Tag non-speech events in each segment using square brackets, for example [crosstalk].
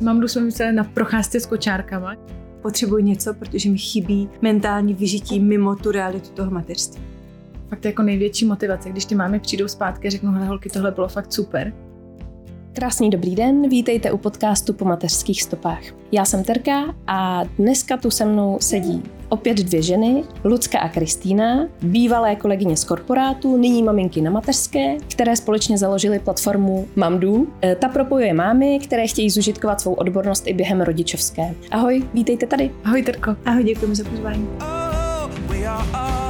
Mamdu jsme mysleli na procházce s kočárkama. Potřebuji něco, protože mi chybí mentální vyžití mimo tu realitu toho mateřství. Fakt jako největší motivace, když ty mámy přijdou zpátky a řeknou, hele holky, tohle bylo fakt super. Krásný dobrý den, vítejte u podcastu po mateřských stopách. Já jsem Terka a dneska tu se mnou sedí opět dvě ženy, Lucka a Kristýna, bývalé kolegyně z korporátu, nyní maminky na mateřské, které společně založily platformu Mamdu. E, ta propojuje mámy, které chtějí zužitkovat svou odbornost i během rodičovské. Ahoj, vítejte tady. Ahoj Terko. Ahoj, děkujeme za pozvání. Oh,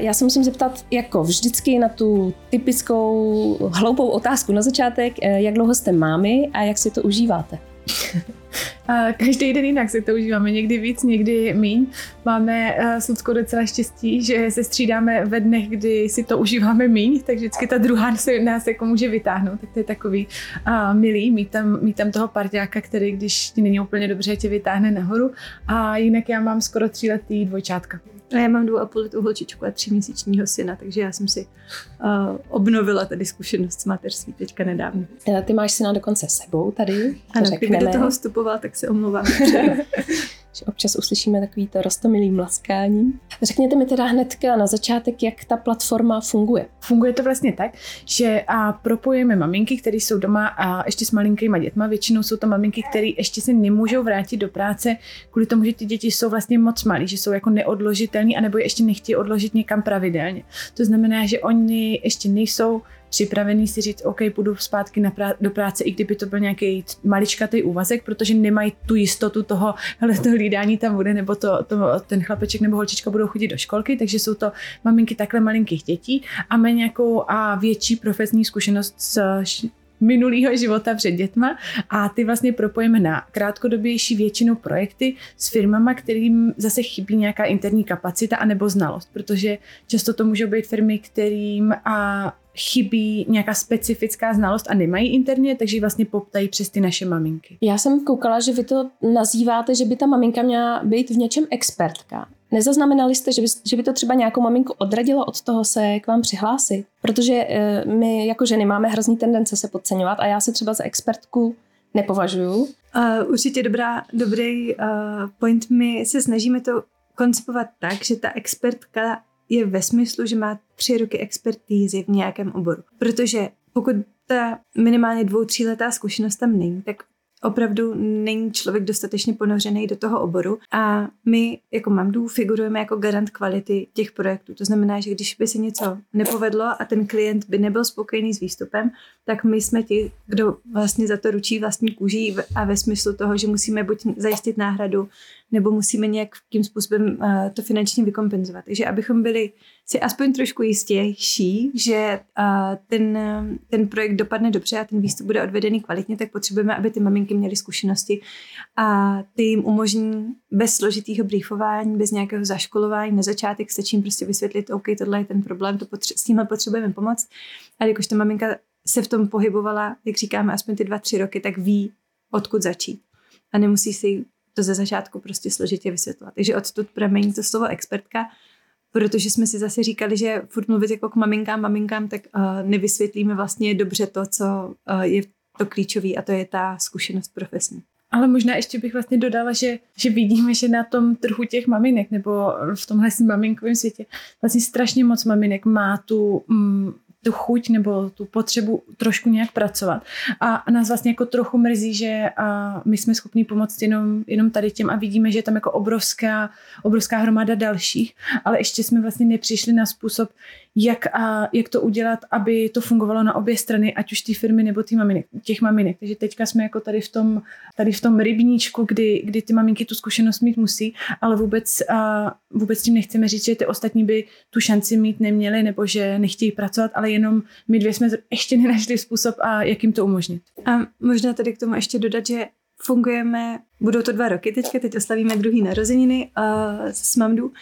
Já se musím zeptat, jako vždycky, na tu typickou hloupou otázku na začátek, eh, jak dlouho jste mámy a jak si to užíváte? [laughs] A každý den jinak si to užíváme, někdy víc, někdy míň. Máme uh, s Luckou docela štěstí, že se střídáme ve dnech, kdy si to užíváme míň, tak vždycky ta druhá [laughs] se, nás jako může vytáhnout. Tak to je takový uh, milý, mít tam, mít tam toho parťáka, který, když ti není úplně dobře, tě vytáhne nahoru. A jinak já mám skoro tříletý dvojčátka. A já mám dvou a půl letou holčičku a tříměsíčního syna, takže já jsem si uh, obnovila tady zkušenost s mateřství teďka nedávno. Ty máš syna dokonce sebou tady. Ano, kdyby do toho vstupoval, tak se omlouvám. [laughs] [laughs] že občas uslyšíme takový to rostomilý mlaskání. Řekněte mi teda hnedka na začátek, jak ta platforma funguje. Funguje to vlastně tak, že a propojujeme maminky, které jsou doma a ještě s malinkýma dětma. Většinou jsou to maminky, které ještě se nemůžou vrátit do práce kvůli tomu, že ty děti jsou vlastně moc malí, že jsou jako neodložitelní, anebo je ještě nechtějí odložit někam pravidelně. To znamená, že oni ještě nejsou připravený si říct, OK, půjdu zpátky na prá- do práce, i kdyby to byl nějaký maličkatý úvazek, protože nemají tu jistotu toho, ale to hlídání tam bude, nebo to, to, ten chlapeček nebo holčička budou chodit do školky, takže jsou to maminky takhle malinkých dětí a mají nějakou a větší profesní zkušenost s minulého života před dětma. A ty vlastně propojíme na krátkodobější většinu projekty s firmama, kterým zase chybí nějaká interní kapacita anebo znalost, protože často to můžou být firmy, kterým a chybí nějaká specifická znalost a nemají interně, takže ji vlastně poptají přes ty naše maminky. Já jsem koukala, že vy to nazýváte, že by ta maminka měla být v něčem expertka. Nezaznamenali jste, že by, že by to třeba nějakou maminku odradilo od toho se k vám přihlásit? Protože e, my jako ženy máme hrozný tendence se podceňovat a já se třeba za expertku nepovažuju. Uh, určitě dobrá, dobrý uh, point. My se snažíme to koncipovat tak, že ta expertka je ve smyslu, že má tři roky expertízy v nějakém oboru. Protože pokud ta minimálně dvou, tříletá zkušenost tam není, tak opravdu není člověk dostatečně ponořený do toho oboru a my jako Mamdu figurujeme jako garant kvality těch projektů. To znamená, že když by se něco nepovedlo a ten klient by nebyl spokojený s výstupem, tak my jsme ti, kdo vlastně za to ručí vlastní kůží a ve smyslu toho, že musíme buď zajistit náhradu, nebo musíme nějakým způsobem uh, to finančně vykompenzovat. Takže abychom byli si aspoň trošku jistější, že uh, ten, ten projekt dopadne dobře a ten výstup bude odvedený kvalitně, tak potřebujeme, aby ty maminky měly zkušenosti a ty jim umožní bez složitého briefování, bez nějakého zaškolování na začátek stačí jim prostě vysvětlit, OK, tohle je ten problém, to potře- s tímhle potřebujeme pomoct. A jakož ta maminka se v tom pohybovala, jak říkáme, aspoň ty dva, tři roky, tak ví, odkud začít. A nemusí si to ze začátku prostě složitě vysvětlovat. Takže odtud pramení to slovo expertka, protože jsme si zase říkali, že furt mluvit jako k maminkám, maminkám, tak uh, nevysvětlíme vlastně dobře to, co uh, je to klíčové a to je ta zkušenost profesní. Ale možná ještě bych vlastně dodala, že, že vidíme, že na tom trhu těch maminek nebo v tomhle maminkovém světě vlastně strašně moc maminek má tu mm, tu chuť nebo tu potřebu trošku nějak pracovat. A nás vlastně jako trochu mrzí, že a my jsme schopni pomoct jenom, jenom tady těm a vidíme, že je tam jako obrovská, obrovská hromada dalších, ale ještě jsme vlastně nepřišli na způsob, jak, a, jak to udělat, aby to fungovalo na obě strany, ať už ty firmy nebo ty maminek, těch maminek. Takže teďka jsme jako tady v tom, tady v tom rybníčku, kdy, kdy ty maminky tu zkušenost mít musí, ale vůbec, a, vůbec tím nechceme říct, že ty ostatní by tu šanci mít neměli nebo že nechtějí pracovat, ale jenom my dvě jsme ještě nenašli způsob, a jak jim to umožnit. A možná tady k tomu ještě dodat, že fungujeme, budou to dva roky teďka, teď oslavíme druhý narozeniny uh, s Mamdu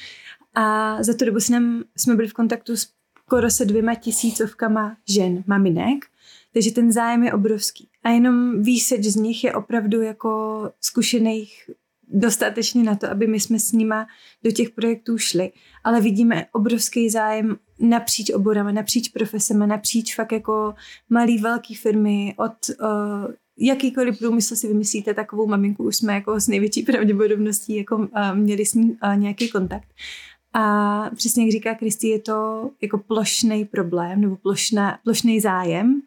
a za tu dobu jsme, jsme byli v kontaktu s skoro se dvěma tisícovkama žen, maminek, Takže ten zájem je obrovský. A jenom výseč z nich je opravdu jako zkušených dostatečně na to, aby my jsme s nima do těch projektů šli. Ale vidíme obrovský zájem napříč oborama, napříč profesemi, napříč fakt jako malý, velký firmy, od uh, jakýkoliv průmysl si vymyslíte, takovou maminku už jsme jako s největší pravděpodobností jako uh, měli s ní uh, nějaký kontakt. A přesně jak říká Kristý, je to jako plošný problém nebo plošná, plošný zájem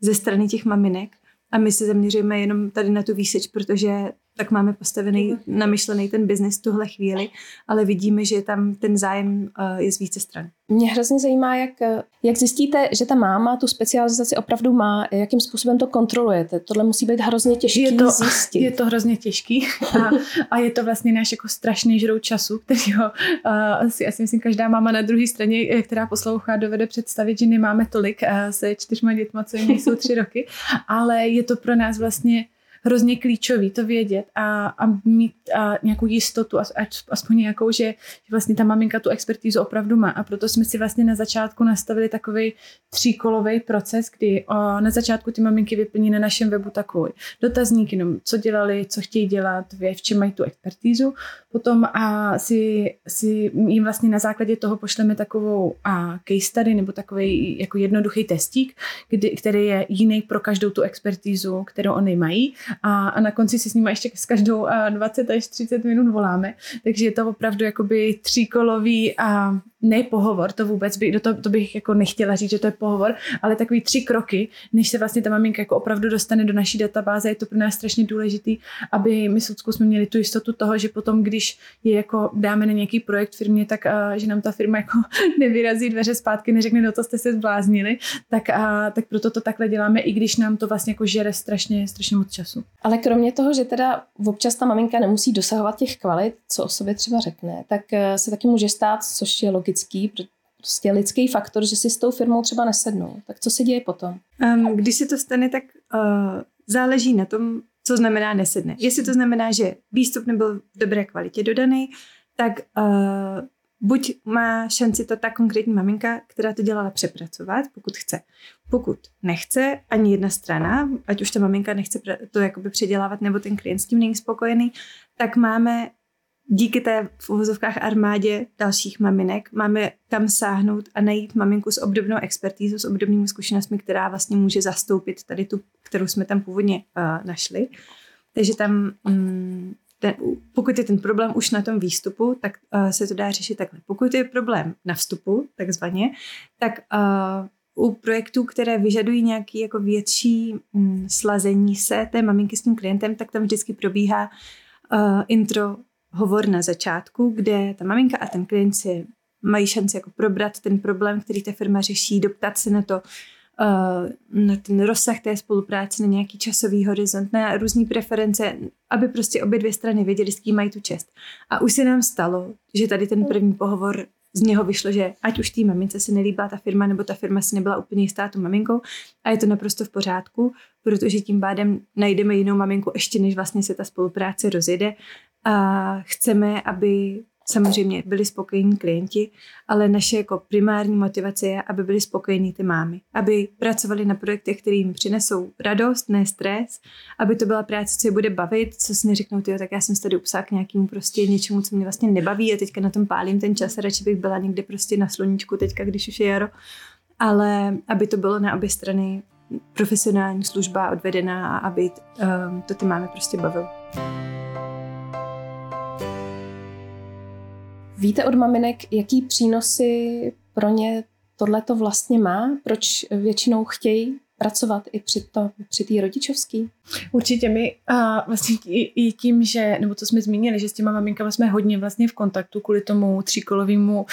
ze strany těch maminek. A my se zaměřujeme jenom tady na tu výseč, protože tak máme postavený, namyšlený ten biznis v tuhle chvíli, ale vidíme, že tam ten zájem uh, je z více stran. Mě hrozně zajímá, jak, jak zjistíte, že ta máma tu specializaci opravdu má, jakým způsobem to kontrolujete. Tohle musí být hrozně těžké je to, zjistit. Je to hrozně těžký [laughs] a, a je to vlastně náš jako strašný žrout času, který ho uh, si asi myslím každá máma na druhé straně, eh, která poslouchá, dovede představit, že nemáme tolik uh, se čtyřma dětma, co jim jsou tři [laughs] roky, ale je to pro nás vlastně hrozně klíčový to vědět a, a mít a nějakou jistotu, aspoň nějakou, že vlastně ta maminka tu expertízu opravdu má. A proto jsme si vlastně na začátku nastavili takový tříkolový proces, kdy o, na začátku ty maminky vyplní na našem webu takový dotazník, jenom co dělali, co chtějí dělat, v čem mají tu expertízu, potom a si, si jim vlastně na základě toho pošleme takovou a case study nebo takový jako jednoduchý testík, kdy, který je jiný pro každou tu expertízu, kterou oni mají. A, a na konci si s nimi ještě s každou 20 až 30 minut voláme, takže je to opravdu jakoby tříkolový a ne pohovor, to vůbec by, to, to bych jako nechtěla říct, že to je pohovor, ale takový tři kroky, než se vlastně ta maminka jako opravdu dostane do naší databáze, je to pro nás strašně důležitý, aby my s jsme měli tu jistotu toho, že potom, když je jako dáme na nějaký projekt firmě, tak a, že nám ta firma jako [laughs] nevyrazí dveře zpátky, neřekne, no to jste se zbláznili, tak, a, tak proto to takhle děláme, i když nám to vlastně jako žere strašně, strašně moc času. Ale kromě toho, že teda občas ta maminka nemusí dosahovat těch kvalit, co o sobě třeba řekne, tak eh, se taky může stát, což je logický, prostě lidský faktor, že si s tou firmou třeba nesednou. Tak co se děje potom? Um, když se to stane, tak uh, záleží na tom, co znamená nesedne. Jestli to znamená, že výstup nebyl v dobré kvalitě dodaný, tak uh, buď má šanci to ta konkrétní maminka, která to dělala, přepracovat, pokud chce. Pokud nechce ani jedna strana, ať už ta maminka nechce to jakoby předělávat, nebo ten klient s tím není spokojený, tak máme díky té v uvozovkách armádě dalších maminek máme kam sáhnout a najít maminku s obdobnou expertízou, s obdobnými zkušenostmi, která vlastně může zastoupit tady tu, kterou jsme tam původně uh, našli. Takže tam um, ten, pokud je ten problém už na tom výstupu, tak uh, se to dá řešit takhle. Pokud je problém na vstupu, takzvaně, tak uh, u projektů, které vyžadují nějaký jako větší um, slazení se té maminky s tím klientem, tak tam vždycky probíhá uh, intro hovor na začátku, kde ta maminka a ten klient si mají šanci jako probrat ten problém, který ta firma řeší, doptat se na to, uh, na ten rozsah té spolupráce, na nějaký časový horizont, na různé preference, aby prostě obě dvě strany věděli, s kým mají tu čest. A už se nám stalo, že tady ten první pohovor z něho vyšlo, že ať už té mamince se nelíbila ta firma, nebo ta firma si nebyla úplně jistá tu maminkou a je to naprosto v pořádku, protože tím pádem najdeme jinou maminku ještě než vlastně se ta spolupráce rozjede a chceme, aby samozřejmě byli spokojení klienti, ale naše jako primární motivace je, aby byli spokojení ty mámy. Aby pracovali na projektech, které jim přinesou radost, ne stres, aby to byla práce, co je bude bavit, co si neřeknou, tyjo, tak já jsem se tady upsal k nějakému prostě něčemu, co mě vlastně nebaví a teďka na tom pálím ten čas a radši bych byla někde prostě na sluníčku teďka, když už je jaro. Ale aby to bylo na obě strany profesionální služba odvedená a aby um, to ty máme prostě bavilo. Víte od maminek, jaký přínosy pro ně tohle to vlastně má? Proč většinou chtějí pracovat i při, to, při té rodičovský? Určitě my a vlastně i, tím, že, nebo to jsme zmínili, že s těma maminkama jsme hodně vlastně v kontaktu kvůli tomu tříkolovému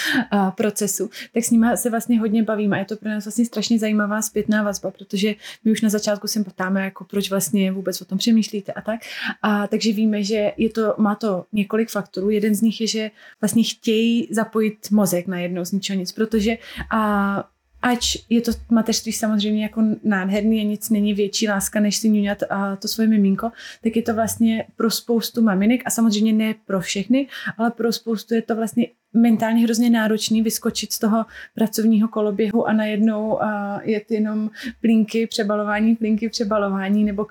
procesu, tak s nimi se vlastně hodně bavíme a je to pro nás vlastně strašně zajímavá zpětná vazba, protože my už na začátku se ptáme, jako proč vlastně vůbec o tom přemýšlíte a tak. A takže víme, že je to, má to několik faktorů. Jeden z nich je, že vlastně chtějí zapojit mozek na jednou z ničeho nic, protože a ač je to mateřství samozřejmě jako nádherný a nic není větší láska, než si ňuňat a to svoje miminko, tak je to vlastně pro spoustu maminek a samozřejmě ne pro všechny, ale pro spoustu je to vlastně mentálně hrozně náročný vyskočit z toho pracovního koloběhu a najednou a jet jenom plínky, přebalování, plínky, přebalování nebo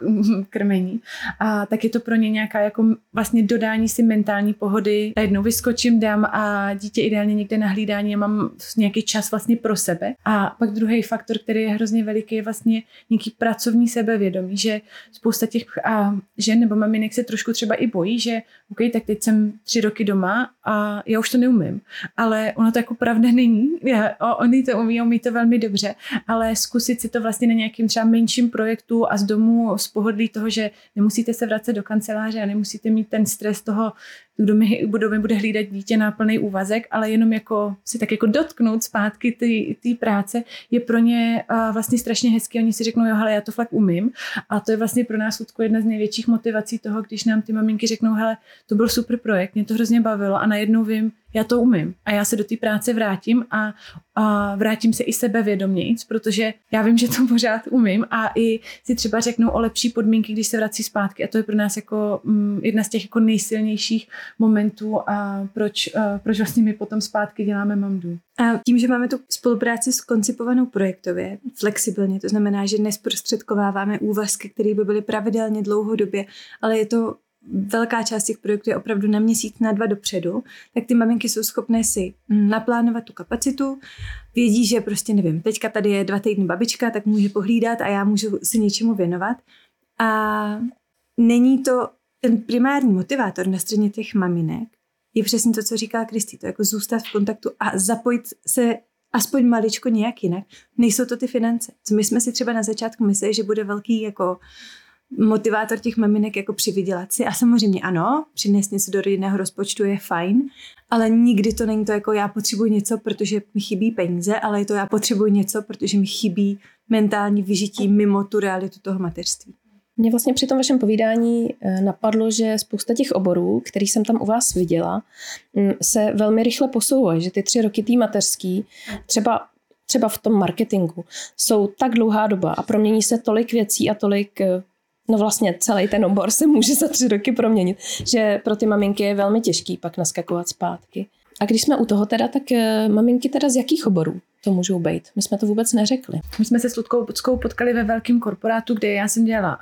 krmení. A tak je to pro ně nějaká jako vlastně dodání si mentální pohody. Najednou vyskočím, dám a dítě ideálně někde na hlídání a mám nějaký čas vlastně pro sebe. A pak druhý faktor, který je hrozně veliký, je vlastně nějaký pracovní sebevědomí, že spousta těch a, žen nebo maminek se trošku třeba i bojí, že OK, tak teď jsem tři roky doma a já už to neumím. Ale ono to jako pravda není. Já, oni to umí, umí to velmi dobře, ale zkusit si to vlastně na nějakým třeba menším projektu a z domu z pohodlí toho, že nemusíte se vracet do kanceláře a nemusíte mít ten stres toho, kdo mi, kdo mi bude hlídat dítě na plný úvazek, ale jenom jako si tak jako dotknout zpátky té práce je pro ně vlastně strašně hezké. Oni si řeknou, jo, hele, já to fakt umím. A to je vlastně pro nás Ludko jedna z největších motivací toho, když nám ty maminky řeknou, hele, to byl super projekt, mě to hrozně bavilo a najednou vím, já to umím a já se do té práce vrátím a, a vrátím se i sebevědomějíc, protože já vím, že to pořád umím a i si třeba řeknou o lepší podmínky, když se vrací zpátky a to je pro nás jako mm, jedna z těch jako nejsilnějších momentů a proč, a proč vlastně my potom zpátky děláme mamdu. A tím, že máme tu spolupráci s koncipovanou projektově, flexibilně, to znamená, že nesprostředkováváme úvazky, které by byly pravidelně dlouhodobě, ale je to velká část těch projektů je opravdu na měsíc, na dva dopředu, tak ty maminky jsou schopné si naplánovat tu kapacitu, vědí, že prostě nevím, teďka tady je dva týdny babička, tak může pohlídat a já můžu si něčemu věnovat. A není to ten primární motivátor na straně těch maminek, je přesně to, co říká Kristý, to jako zůstat v kontaktu a zapojit se aspoň maličko nějak jinak. Nejsou to ty finance. Co my jsme si třeba na začátku mysleli, že bude velký jako motivátor těch maminek jako přivydělat si. A samozřejmě ano, přinést něco do rodinného rozpočtu je fajn, ale nikdy to není to jako já potřebuji něco, protože mi chybí peníze, ale je to já potřebuji něco, protože mi chybí mentální vyžití mimo tu realitu toho mateřství. Mě vlastně při tom vašem povídání eh, napadlo, že spousta těch oborů, který jsem tam u vás viděla, mm, se velmi rychle posouvá, že ty tři roky tý mateřský třeba třeba v tom marketingu, jsou tak dlouhá doba a promění se tolik věcí a tolik eh, No vlastně celý ten obor se může za tři roky proměnit, že pro ty maminky je velmi těžký pak naskakovat zpátky. A když jsme u toho teda, tak eh, maminky teda z jakých oborů? To můžou být. My jsme to vůbec neřekli. My jsme se s Ludkou potkali ve velkém korporátu, kde já jsem dělala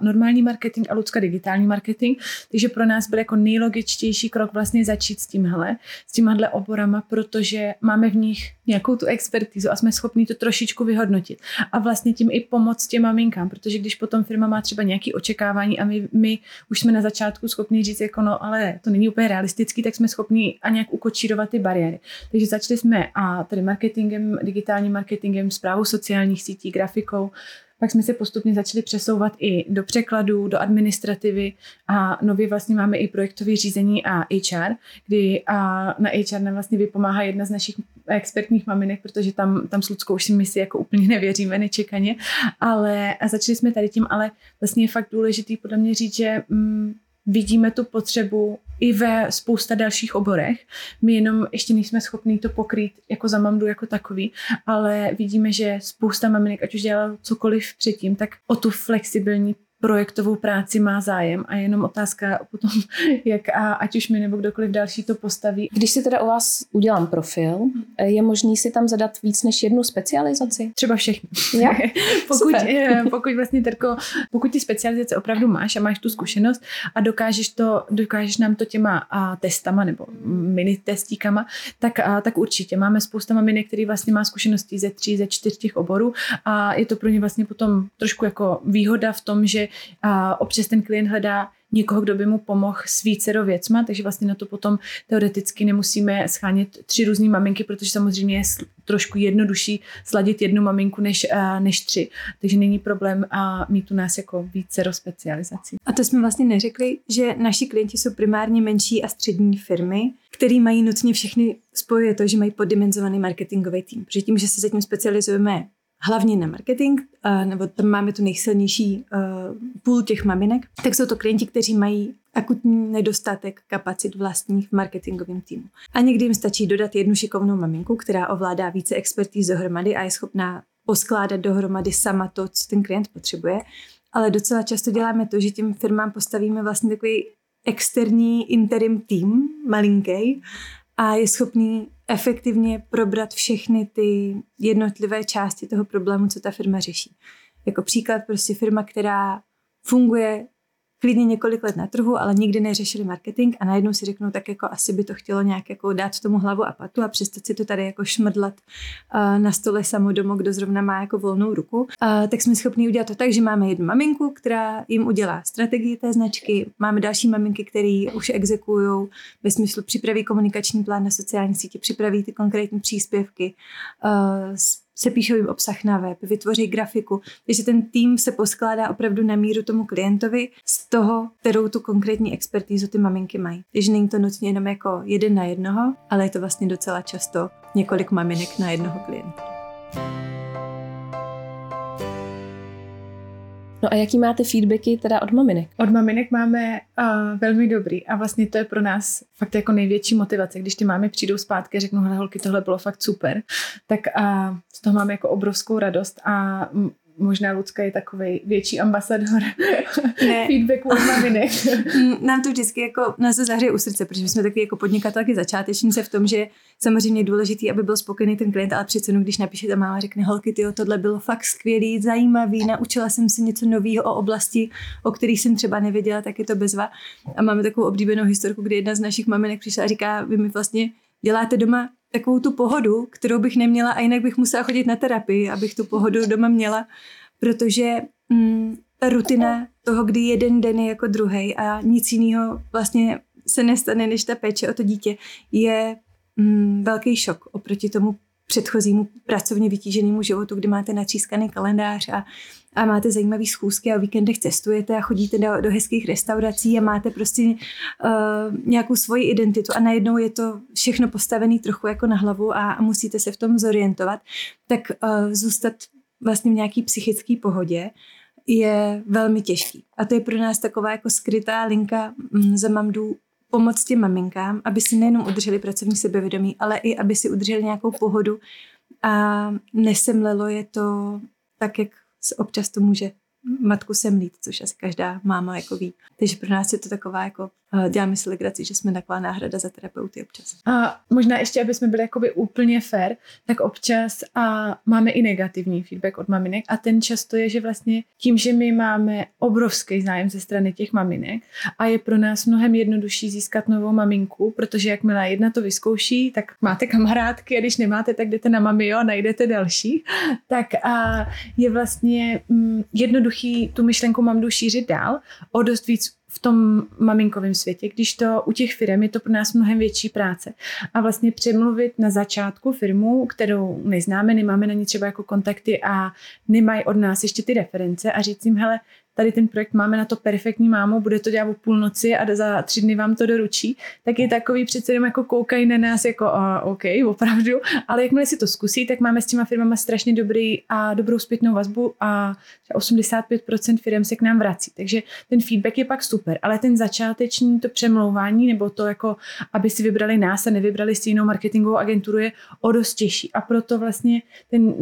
normální marketing a Lucka digitální marketing, takže pro nás byl jako nejlogičtější krok vlastně začít s tímhle, s tímhle oborama, protože máme v nich nějakou tu expertizu a jsme schopni to trošičku vyhodnotit. A vlastně tím i pomoct těm maminkám, protože když potom firma má třeba nějaké očekávání a my, my už jsme na začátku schopni říct, jako no, ale to není úplně realistický, tak jsme schopni a nějak ukočírovat ty bariéry. Takže začali jsme a tady marketingem digitálním marketingem, zprávou sociálních sítí, grafikou. Pak jsme se postupně začali přesouvat i do překladů, do administrativy a nově vlastně máme i projektové řízení a HR, kdy a na HR nám vlastně vypomáhá jedna z našich expertních maminek, protože tam, tam s Ludskou už si my si jako úplně nevěříme nečekaně, ale začali jsme tady tím, ale vlastně je fakt důležitý podle mě říct, že mm, vidíme tu potřebu i ve spousta dalších oborech. My jenom ještě nejsme schopni to pokrýt jako za mamdu jako takový, ale vidíme, že spousta maminek, ať už dělala cokoliv předtím, tak o tu flexibilní projektovou práci má zájem a jenom otázka potom, [laughs] jak a ať už mi nebo kdokoliv další to postaví. Když si teda u vás udělám profil, je možný si tam zadat víc než jednu specializaci? Třeba všechny. Ja? [laughs] pokud, pokud vlastně, Terko, pokud ty specializace opravdu máš a máš tu zkušenost a dokážeš, to, dokážeš nám to těma a, testama nebo mini testíkama, tak, a, tak určitě. Máme spousta maminek, který vlastně má zkušenosti ze tří, ze čtyř těch oborů a je to pro ně vlastně potom trošku jako výhoda v tom, že a občas ten klient hledá někoho, kdo by mu pomohl s vícero věcma, takže vlastně na to potom teoreticky nemusíme schánět tři různé maminky, protože samozřejmě je trošku jednodušší sladit jednu maminku než, než tři. Takže není problém a mít u nás jako vícero specializací. A to jsme vlastně neřekli, že naši klienti jsou primárně menší a střední firmy, který mají nutně všechny spojuje to, že mají poddimenzovaný marketingový tým. Protože tím, že se zatím specializujeme hlavně na marketing, nebo tam máme tu nejsilnější půl těch maminek, tak jsou to klienti, kteří mají akutní nedostatek kapacit vlastních v marketingovém týmu. A někdy jim stačí dodat jednu šikovnou maminku, která ovládá více expertíz dohromady a je schopná poskládat dohromady sama to, co ten klient potřebuje. Ale docela často děláme to, že těm firmám postavíme vlastně takový externí interim tým, malinký, a je schopný efektivně probrat všechny ty jednotlivé části toho problému, co ta firma řeší. Jako příklad prostě firma, která funguje klidně několik let na trhu, ale nikdy neřešili marketing a najednou si řeknou, tak jako asi by to chtělo nějak jako dát tomu hlavu a patu a přestat si to tady jako šmrdlat uh, na stole samodomo, kdo zrovna má jako volnou ruku. Uh, tak jsme schopni udělat to tak, že máme jednu maminku, která jim udělá strategii té značky, máme další maminky, které už exekují ve smyslu připraví komunikační plán na sociální sítě, připraví ty konkrétní příspěvky, uh, se píšou jim obsah na web, vytvoří grafiku, takže ten tým se poskládá opravdu na míru tomu klientovi z toho, kterou tu konkrétní expertízu ty maminky mají. Takže není to nutně jenom jako jeden na jednoho, ale je to vlastně docela často několik maminek na jednoho klienta. No a jaký máte feedbacky teda od maminek? Od maminek máme uh, velmi dobrý a vlastně to je pro nás fakt jako největší motivace, když ty mámy přijdou zpátky a řeknou, hele holky, tohle bylo fakt super, tak uh, z toho máme jako obrovskou radost a možná Lucka je takový větší ambasador ne. [laughs] feedbacku od maminek. [laughs] Nám to vždycky jako, nás to zahřeje u srdce, protože jsme taky jako podnikatelky začátečnice v tom, že samozřejmě je důležitý, aby byl spokojený ten klient, ale přece jenom, když napíše ta máma řekne, holky, tyjo, tohle bylo fakt skvělý, zajímavý, naučila jsem se něco nového o oblasti, o kterých jsem třeba nevěděla, tak je to bezva. A máme takovou oblíbenou historku, kdy jedna z našich maminek přišla a říká, vy mi vlastně děláte doma takovou tu pohodu, kterou bych neměla a jinak bych musela chodit na terapii, abych tu pohodu doma měla, protože mm, ta rutina toho, kdy jeden den je jako druhý a nic jiného vlastně se nestane, než ta péče o to dítě, je mm, velký šok oproti tomu předchozímu pracovně vytíženému životu, kdy máte natřískaný kalendář a, a máte zajímavé schůzky a o víkendech cestujete a chodíte do, do hezkých restaurací a máte prostě uh, nějakou svoji identitu a najednou je to všechno postavené trochu jako na hlavu a, a musíte se v tom zorientovat, tak uh, zůstat vlastně v nějaký psychické pohodě je velmi těžký. A to je pro nás taková jako skrytá linka mm, za mamdu pomoct těm maminkám, aby si nejenom udrželi pracovní sebevědomí, ale i aby si udrželi nějakou pohodu a nesemlelo je to tak, jak občas to může matku semlít, což asi každá máma jako ví. Takže pro nás je to taková jako, uh, děláme si legraci, že jsme taková náhrada za terapeuty občas. A možná ještě, aby jsme byli jakoby úplně fair, tak občas a máme i negativní feedback od maminek a ten často je, že vlastně tím, že my máme obrovský zájem ze strany těch maminek a je pro nás mnohem jednodušší získat novou maminku, protože jakmile jedna to vyzkouší, tak máte kamarádky a když nemáte, tak jdete na mami a najdete další, tak a je vlastně mm, jednoduchý tu myšlenku mamdu šířit dál o dost víc v tom maminkovém světě, když to u těch firm je to pro nás mnohem větší práce. A vlastně přemluvit na začátku firmu, kterou neznáme, nemáme na ní třeba jako kontakty a nemají od nás ještě ty reference a říct jim, hele, tady ten projekt máme na to perfektní mámu, bude to dělat o půlnoci a za tři dny vám to doručí, tak je takový přece jenom jako koukají na nás jako uh, OK, opravdu, ale jakmile si to zkusí, tak máme s těma firmama strašně dobrý a dobrou zpětnou vazbu a 85% firm se k nám vrací, takže ten feedback je pak super, ale ten začáteční to přemlouvání nebo to jako, aby si vybrali nás a nevybrali si jinou marketingovou agenturu je o dost těžší. A proto vlastně ten,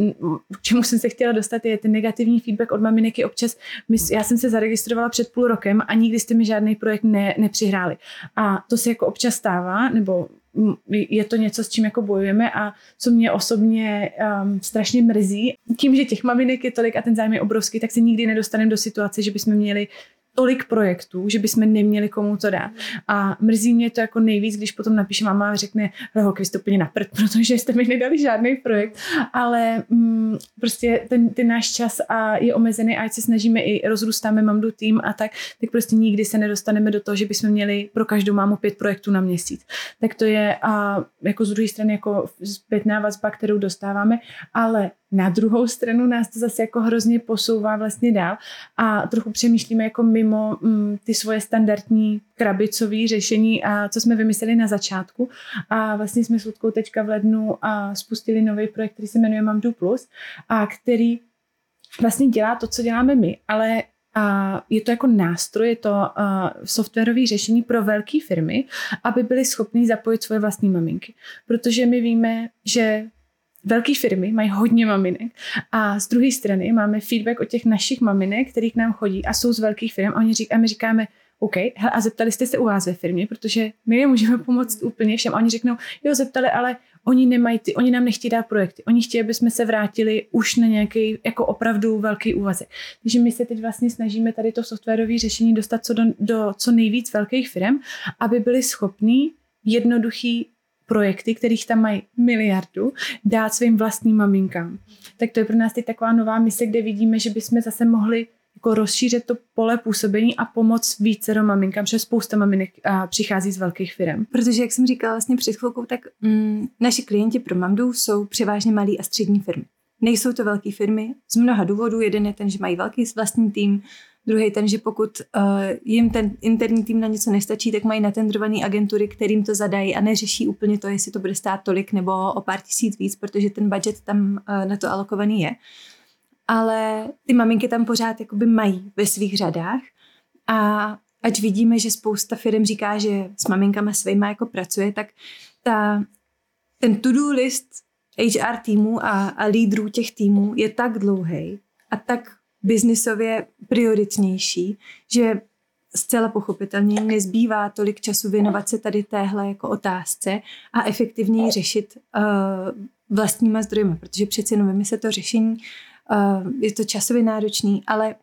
k čemu jsem se chtěla dostat, je ten negativní feedback od maminek je občas, my, já jsem se zaregistrovala před půl rokem a nikdy jste mi žádný projekt ne, nepřihráli. A to se jako občas stává, nebo je to něco, s čím jako bojujeme a co mě osobně um, strašně mrzí. Tím, že těch maminek je tolik a ten zájem je obrovský, tak se nikdy nedostaneme do situace, že bychom měli tolik projektů, že bychom neměli komu to dát. A mrzí mě to jako nejvíc, když potom napíše máma a řekne, holky, vy jste úplně na prd, [laughs] protože jste mi nedali žádný projekt. Ale mm, prostě ten, ten náš čas a je omezený a ať se snažíme i rozrůstáme mamdu tým a tak, tak prostě nikdy se nedostaneme do toho, že bychom měli pro každou mámu pět projektů na měsíc. Tak to je a jako z druhé strany jako zpětná vazba, kterou dostáváme, ale na druhou stranu nás to zase jako hrozně posouvá vlastně dál a trochu přemýšlíme jako mimo mm, ty svoje standardní krabicové řešení, a co jsme vymysleli na začátku. A vlastně jsme s Ludkou teďka v lednu a spustili nový projekt, který se jmenuje Mamdu Plus a který vlastně dělá to, co děláme my, ale a je to jako nástroj, je to softwarové řešení pro velké firmy, aby byly schopní zapojit svoje vlastní maminky. Protože my víme, že velké firmy mají hodně maminek a z druhé strany máme feedback od těch našich maminek, který k nám chodí a jsou z velkých firm a, oni řík, a my říkáme, OK, hele, a zeptali jste se u vás ve firmě, protože my nemůžeme pomoct úplně všem. A oni řeknou, jo, zeptali, ale oni nemají ty, oni nám nechtějí dát projekty. Oni chtějí, aby jsme se vrátili už na nějaký jako opravdu velký úvazek. Takže my se teď vlastně snažíme tady to softwarové řešení dostat co do, do co nejvíc velkých firm, aby byli schopní jednoduchý projekty, kterých tam mají miliardu, dát svým vlastním maminkám. Tak to je pro nás teď taková nová mise, kde vidíme, že bychom zase mohli jako rozšířit to pole působení a pomoct více do maminkám, protože spousta maminek a, přichází z velkých firm. Protože, jak jsem říkala vlastně před chvilkou, tak mm, naši klienti pro Mamdu jsou převážně malí a střední firmy. Nejsou to velké firmy z mnoha důvodů. Jeden je ten, že mají velký vlastní tým, druhý ten, že pokud uh, jim ten interní tým na něco nestačí, tak mají natendrované agentury, kterým to zadají a neřeší úplně to, jestli to bude stát tolik nebo o pár tisíc víc, protože ten budget tam uh, na to alokovaný je. Ale ty maminky tam pořád jakoby mají ve svých řadách a ať vidíme, že spousta firm říká, že s maminkama svýma jako pracuje, tak ta, ten to-do list HR týmů a, a lídrů těch týmů je tak dlouhý a tak biznisově prioritnější, že zcela pochopitelně nezbývá tolik času věnovat se tady téhle jako otázce a efektivněji řešit uh, vlastníma zdrojima, protože přeci jenom se to řešení, uh, je to časově náročný, ale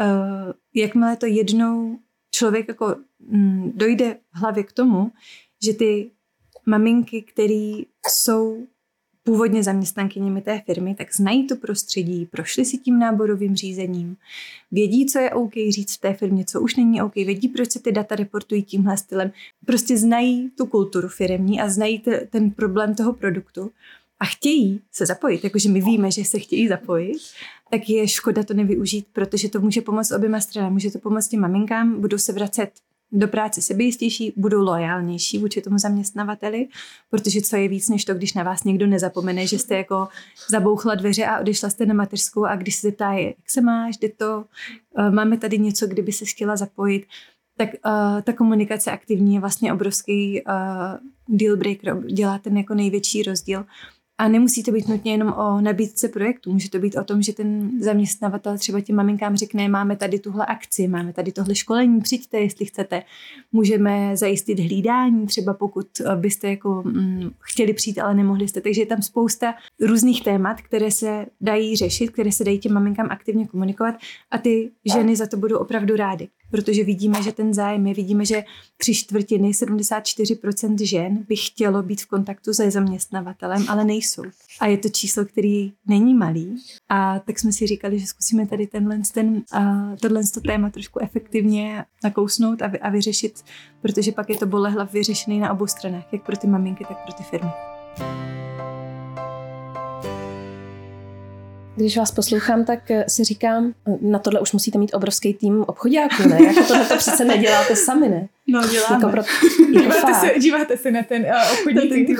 uh, jakmile to jednou člověk jako um, dojde v hlavě k tomu, že ty maminky, které jsou původně zaměstnankyněmi té firmy, tak znají to prostředí, prošli si tím náborovým řízením, vědí, co je OK říct v té firmě, co už není OK, vědí, proč se ty data reportují tímhle stylem. Prostě znají tu kulturu firmní a znají t- ten problém toho produktu a chtějí se zapojit, jakože my víme, že se chtějí zapojit, tak je škoda to nevyužít, protože to může pomoct oběma stranám. Může to pomoct těm maminkám, budou se vracet do práce sebejistější, budou loajálnější vůči tomu zaměstnavateli, protože co je víc než to, když na vás někdo nezapomene, že jste jako zabouchla dveře a odešla jste na mateřskou a když se zeptá, jak se máš, jde to, eh, máme tady něco, kdyby se chtěla zapojit, tak uh, ta komunikace aktivní je vlastně obrovský uh, deal breaker, dělá ten jako největší rozdíl. A nemusí to být nutně jenom o nabídce projektu. Může to být o tom, že ten zaměstnavatel třeba těm maminkám řekne, máme tady tuhle akci, máme tady tohle školení, přijďte, jestli chcete. Můžeme zajistit hlídání, třeba pokud byste jako mm, chtěli přijít, ale nemohli jste. Takže je tam spousta různých témat, které se dají řešit, které se dají těm maminkám aktivně komunikovat a ty ženy za to budou opravdu rády protože vidíme, že ten zájem je, vidíme, že tři čtvrtiny, 74% žen by chtělo být v kontaktu se zaměstnavatelem, ale nejsou. A je to číslo, který není malý. A tak jsme si říkali, že zkusíme tady tenhle, ten, uh, tohle to téma trošku efektivně nakousnout a, vy, a vyřešit, protože pak je to bolehlav vyřešený na obou stranách, jak pro ty maminky, tak pro ty firmy. Když vás poslouchám, tak eh, si říkám, na tohle už musíte mít obrovský tým obchodáků, ne? Jako tohle to přece neděláte sami, ne? No, děláme. Jako pro, jako díváte, se, díváte se na ten uh, obchodní tým. tým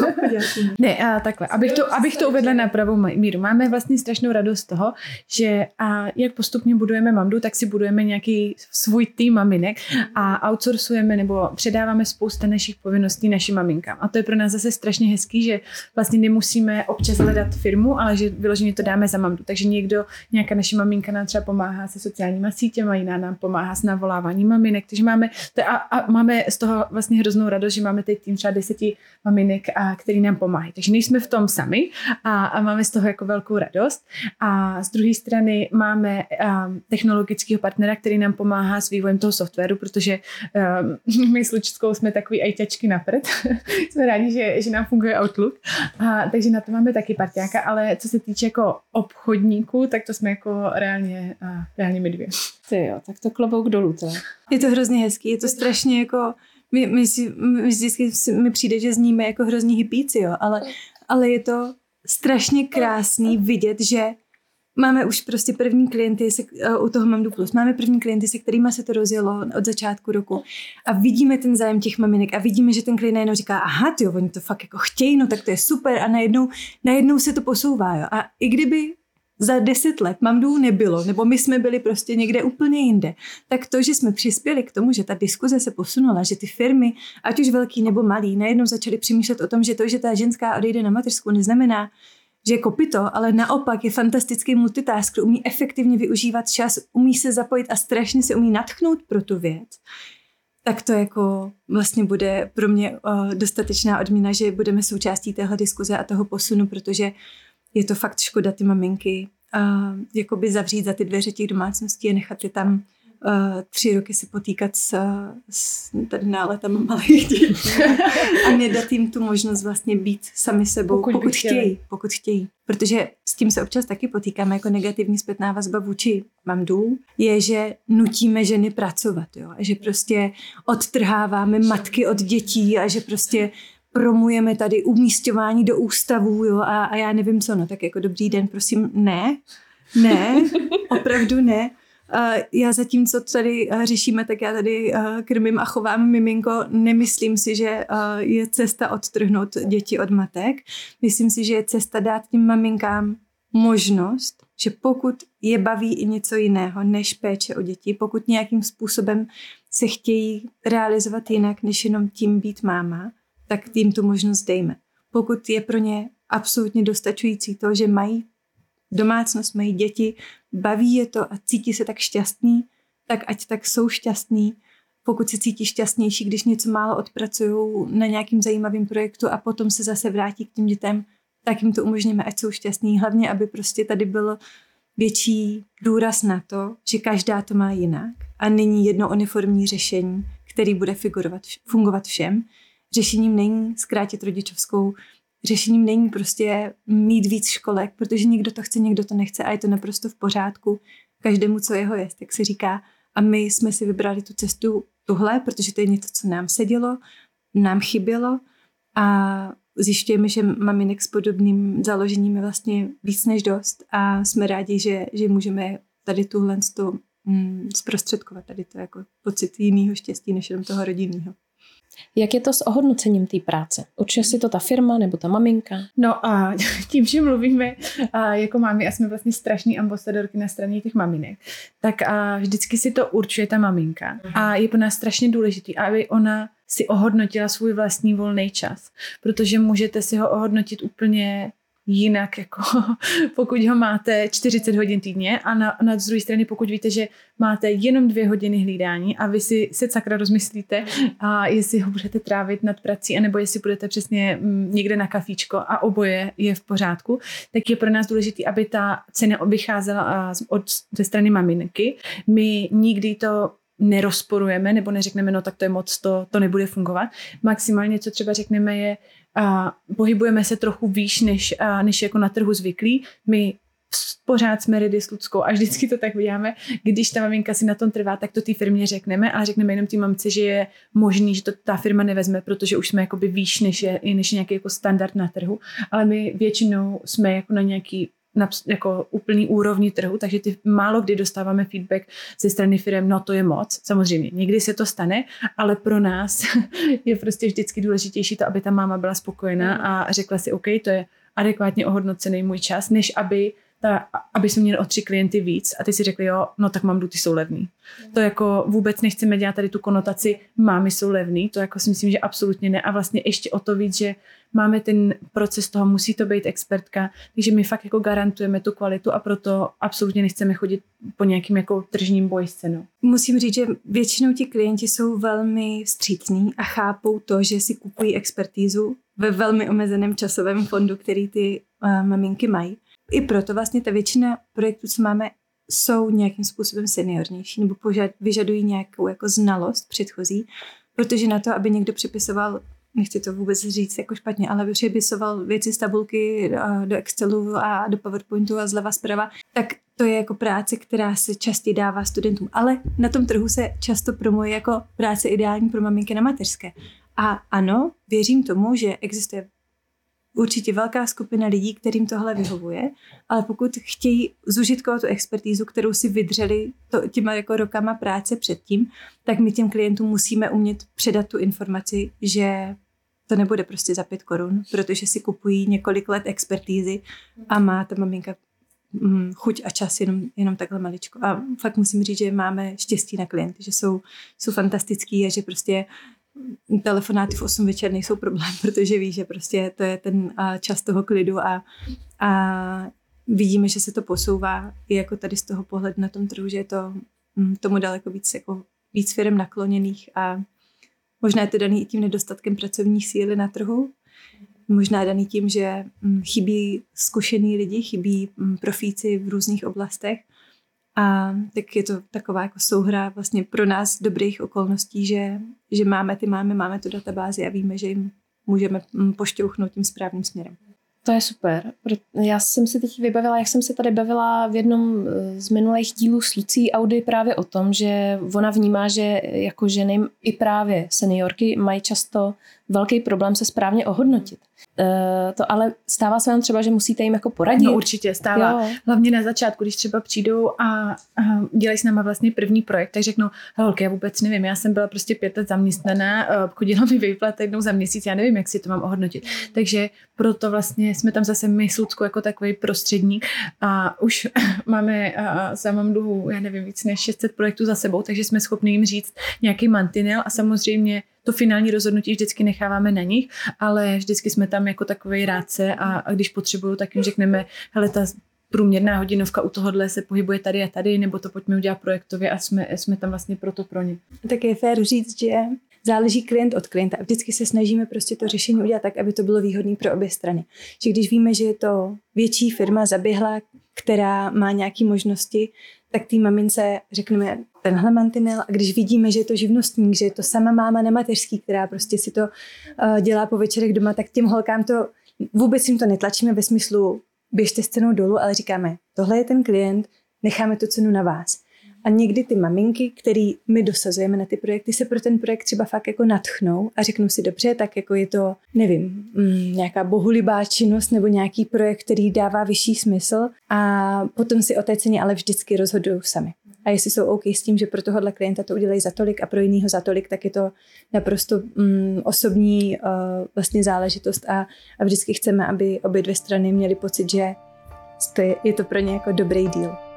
ne, a takhle, abych to, abych to uvedla na pravou míru. Máme vlastně strašnou radost z toho, že a jak postupně budujeme mamdu, tak si budujeme nějaký svůj tým maminek a outsourcujeme nebo předáváme spousta našich povinností našim maminkám. A to je pro nás zase strašně hezký, že vlastně nemusíme občas hledat firmu, ale že vyloženě to dáme za mamdu. Takže někdo, nějaká naše maminka nám třeba pomáhá se sociálníma sítěma, jiná nám pomáhá s navoláváním maminek. Takže máme, to a, a máme z toho vlastně hroznou radost, že máme teď tým třeba deseti maminek, a, který nám pomáhají. Takže nejsme v tom sami a, a máme z toho jako velkou radost. A z druhé strany máme um, technologického partnera, který nám pomáhá s vývojem toho softwaru, protože um, [laughs] my s Lučskou jsme takový ajťačky na prd. [laughs] jsme rádi, že, že nám funguje Outlook. A, takže na to máme taky partiáka, ale co se týče jako obchodníků, tak to jsme jako reálně, a, reálně my dvě. Ty jo, tak to klobouk dolů teda. Je to hrozně hezký, je to strašně jako, my, my, si, my vždycky mi přijde, že zníme jako hrozní hypíci, jo, ale, ale je to strašně krásný vidět, že máme už prostě první klienty, se, uh, u toho mám Plus, máme první klienty, se kterými se to rozjelo od začátku roku a vidíme ten zájem těch maminek a vidíme, že ten klient najednou říká, aha, ty oni to fakt jako chtějí, no tak to je super a najednou, najednou se to posouvá, jo. A i kdyby za deset let mamdů nebylo, nebo my jsme byli prostě někde úplně jinde, tak to, že jsme přispěli k tomu, že ta diskuze se posunula, že ty firmy, ať už velký nebo malý, najednou začaly přemýšlet o tom, že to, že ta ženská odejde na mateřskou, neznamená, že je kopito, ale naopak je fantastický multitasker, umí efektivně využívat čas, umí se zapojit a strašně se umí natchnout pro tu věc, tak to jako vlastně bude pro mě uh, dostatečná odměna, že budeme součástí téhle diskuze a toho posunu, protože je to fakt škoda ty maminky uh, jakoby zavřít za ty dveře těch domácností a nechat je tam uh, tři roky se potýkat s, s tady náletem malých dětí [laughs] a nedat jim tu možnost vlastně být sami sebou, pokud, pokud chtějí, pokud chtějí. Protože s tím se občas taky potýkáme jako negativní zpětná vazba vůči mamdů, je, že nutíme ženy pracovat, jo? a že prostě odtrháváme matky od dětí a že prostě promujeme tady umístování do ústavů jo? A, a já nevím co, no tak jako dobrý den, prosím, ne, ne, [laughs] opravdu ne. Uh, já zatím, co tady uh, řešíme, tak já tady uh, krmím a chovám miminko. Nemyslím si, že je cesta odtrhnout děti od matek. Myslím si, že je cesta dát tím maminkám možnost, že pokud je baví i něco jiného než péče o děti, pokud nějakým způsobem se chtějí realizovat jinak, než jenom tím být máma, tak jim tu možnost dejme. Pokud je pro ně absolutně dostačující to, že mají domácnost, mají děti, baví je to a cítí se tak šťastný, tak ať tak jsou šťastný. Pokud se cítí šťastnější, když něco málo odpracují na nějakým zajímavým projektu a potom se zase vrátí k těm dětem, tak jim to umožníme, ať jsou šťastní. Hlavně, aby prostě tady byl větší důraz na to, že každá to má jinak a není jedno uniformní řešení, který bude figurovat, fungovat všem. Řešením není zkrátit rodičovskou řešením není prostě mít víc školek, protože někdo to chce, někdo to nechce a je to naprosto v pořádku. Každému, co jeho je, tak se říká. A my jsme si vybrali tu cestu tuhle, protože to je něco, co nám sedělo, nám chybělo a zjišťujeme, že maminek s podobným založením je vlastně víc než dost a jsme rádi, že, že můžeme tady tuhle mm, zprostředkovat, tady to jako pocit jiného štěstí, než jenom toho rodinného. Jak je to s ohodnocením té práce? Určuje si to ta firma nebo ta maminka? No a [laughs] tím, že mluvíme a jako mámy a jsme vlastně strašní ambasadorky na straně těch maminek, tak a vždycky si to určuje ta maminka. A je pro nás strašně důležitý, aby ona si ohodnotila svůj vlastní volný čas, protože můžete si ho ohodnotit úplně jinak, jako [laughs] pokud ho máte 40 hodin týdně a na, na druhé straně, pokud víte, že máte jenom dvě hodiny hlídání a vy si se sakra rozmyslíte, a jestli ho budete trávit nad prací, anebo jestli budete přesně mm, někde na kafíčko a oboje je v pořádku, tak je pro nás důležité, aby ta cena vycházela od, ze strany maminky. My nikdy to nerozporujeme nebo neřekneme, no tak to je moc, to, to nebude fungovat. Maximálně, co třeba řekneme, je, a pohybujeme se trochu výš, než, a, než jako na trhu zvyklí. My pořád jsme ready s Ludskou a vždycky to tak uděláme. Když ta maminka si na tom trvá, tak to té firmě řekneme, ale řekneme jenom té mamce, že je možný, že to ta firma nevezme, protože už jsme jakoby výš, než je, než je nějaký jako standard na trhu. Ale my většinou jsme jako na nějaký na jako úplný úrovni trhu, takže ty málo kdy dostáváme feedback ze strany firm, no to je moc, samozřejmě, někdy se to stane, ale pro nás [laughs] je prostě vždycky důležitější to, aby ta máma byla spokojená a řekla si, OK, to je adekvátně ohodnocený můj čas, než aby ta, aby jsme měli o tři klienty víc a ty si řekli, jo, no tak mám ty jsou levný. Mm. To jako vůbec nechceme dělat tady tu konotaci, mámy jsou levný, to jako si myslím, že absolutně ne a vlastně ještě o to víc, že máme ten proces toho, musí to být expertka, takže my fakt jako garantujeme tu kvalitu a proto absolutně nechceme chodit po nějakým jako tržním boji s cenou. Musím říct, že většinou ti klienti jsou velmi střícní a chápou to, že si kupují expertízu ve velmi omezeném časovém fondu, který ty uh, maminky mají i proto vlastně ta většina projektů, co máme, jsou nějakým způsobem seniornější nebo požad, vyžadují nějakou jako znalost předchozí, protože na to, aby někdo připisoval nechci to vůbec říct jako špatně, ale přepisoval věci z tabulky do Excelu a do PowerPointu a zleva zprava, tak to je jako práce, která se častěji dává studentům. Ale na tom trhu se často promuje jako práce ideální pro maminky na mateřské. A ano, věřím tomu, že existuje určitě velká skupina lidí, kterým tohle vyhovuje, ale pokud chtějí zužitkovat tu expertízu, kterou si vydřeli to, těma jako rokama práce předtím, tak my těm klientům musíme umět předat tu informaci, že to nebude prostě za pět korun, protože si kupují několik let expertízy a má ta maminka mm, chuť a čas jenom, jenom takhle maličko. A fakt musím říct, že máme štěstí na klienty, že jsou, jsou fantastický a že prostě telefonáty v 8 večer nejsou problém, [laughs] protože ví, že prostě to je ten čas toho klidu a, a vidíme, že se to posouvá i jako tady z toho pohledu na tom trhu, že je to mm, tomu daleko víc jako víc firm nakloněných a možná je to daný i tím nedostatkem pracovní síly na trhu, možná daný tím, že mm, chybí zkušený lidi, chybí mm, profíci v různých oblastech a tak je to taková jako souhra vlastně pro nás dobrých okolností, že, že máme ty máme, máme tu databázi a víme, že jim můžeme mm, pošťouchnout tím správným směrem. To je super. Já jsem si teď vybavila, jak jsem se tady bavila v jednom eh, z minulých dílů s Lucí Audi právě o tom, že ona vnímá, že jako ženy i právě seniorky mají často velký problém se správně ohodnotit. Uh, to ale stává se vám třeba, že musíte jim jako poradit? No určitě stává. Jo. Hlavně na začátku, když třeba přijdou a, a dělají s náma vlastně první projekt, tak řeknou, holky, já vůbec nevím, já jsem byla prostě pět let zaměstnaná, uh, chodila mi výplat jednou za měsíc, já nevím, jak si to mám ohodnotit. Takže proto vlastně jsme tam zase my s jako takový prostředník a už [laughs] máme uh, za mám dluhu, já nevím, víc než 600 projektů za sebou, takže jsme schopni jim říct nějaký mantinel a samozřejmě to finální rozhodnutí vždycky necháváme na nich, ale vždycky jsme tam jako takový rádce a, a když potřebuju, tak jim řekneme, hele, ta průměrná hodinovka u tohohle se pohybuje tady a tady, nebo to pojďme udělat projektově a jsme, jsme tam vlastně proto pro ně. Tak je fér říct, že záleží klient od klienta a vždycky se snažíme prostě to řešení udělat tak, aby to bylo výhodné pro obě strany. Že když víme, že je to větší firma zaběhla, která má nějaké možnosti, tak té mamince řekneme tenhle mantinel a když vidíme, že je to živnostník, že je to sama máma na mateřský, která prostě si to uh, dělá po večerech doma, tak těm holkám to vůbec jim to netlačíme ve smyslu běžte s cenou dolů, ale říkáme, tohle je ten klient, necháme tu cenu na vás. A někdy ty maminky, který my dosazujeme na ty projekty, se pro ten projekt třeba fakt jako natchnou a řeknou si dobře, tak jako je to, nevím, mm, nějaká bohulibá činnost nebo nějaký projekt, který dává vyšší smysl a potom si o té ceně ale vždycky rozhodují sami. A jestli jsou OK s tím, že pro tohohle klienta to udělají za tolik a pro jiného za tolik, tak je to naprosto mm, osobní uh, vlastně záležitost a, a vždycky chceme, aby obě dvě strany měly pocit, že je to pro ně jako dobrý díl.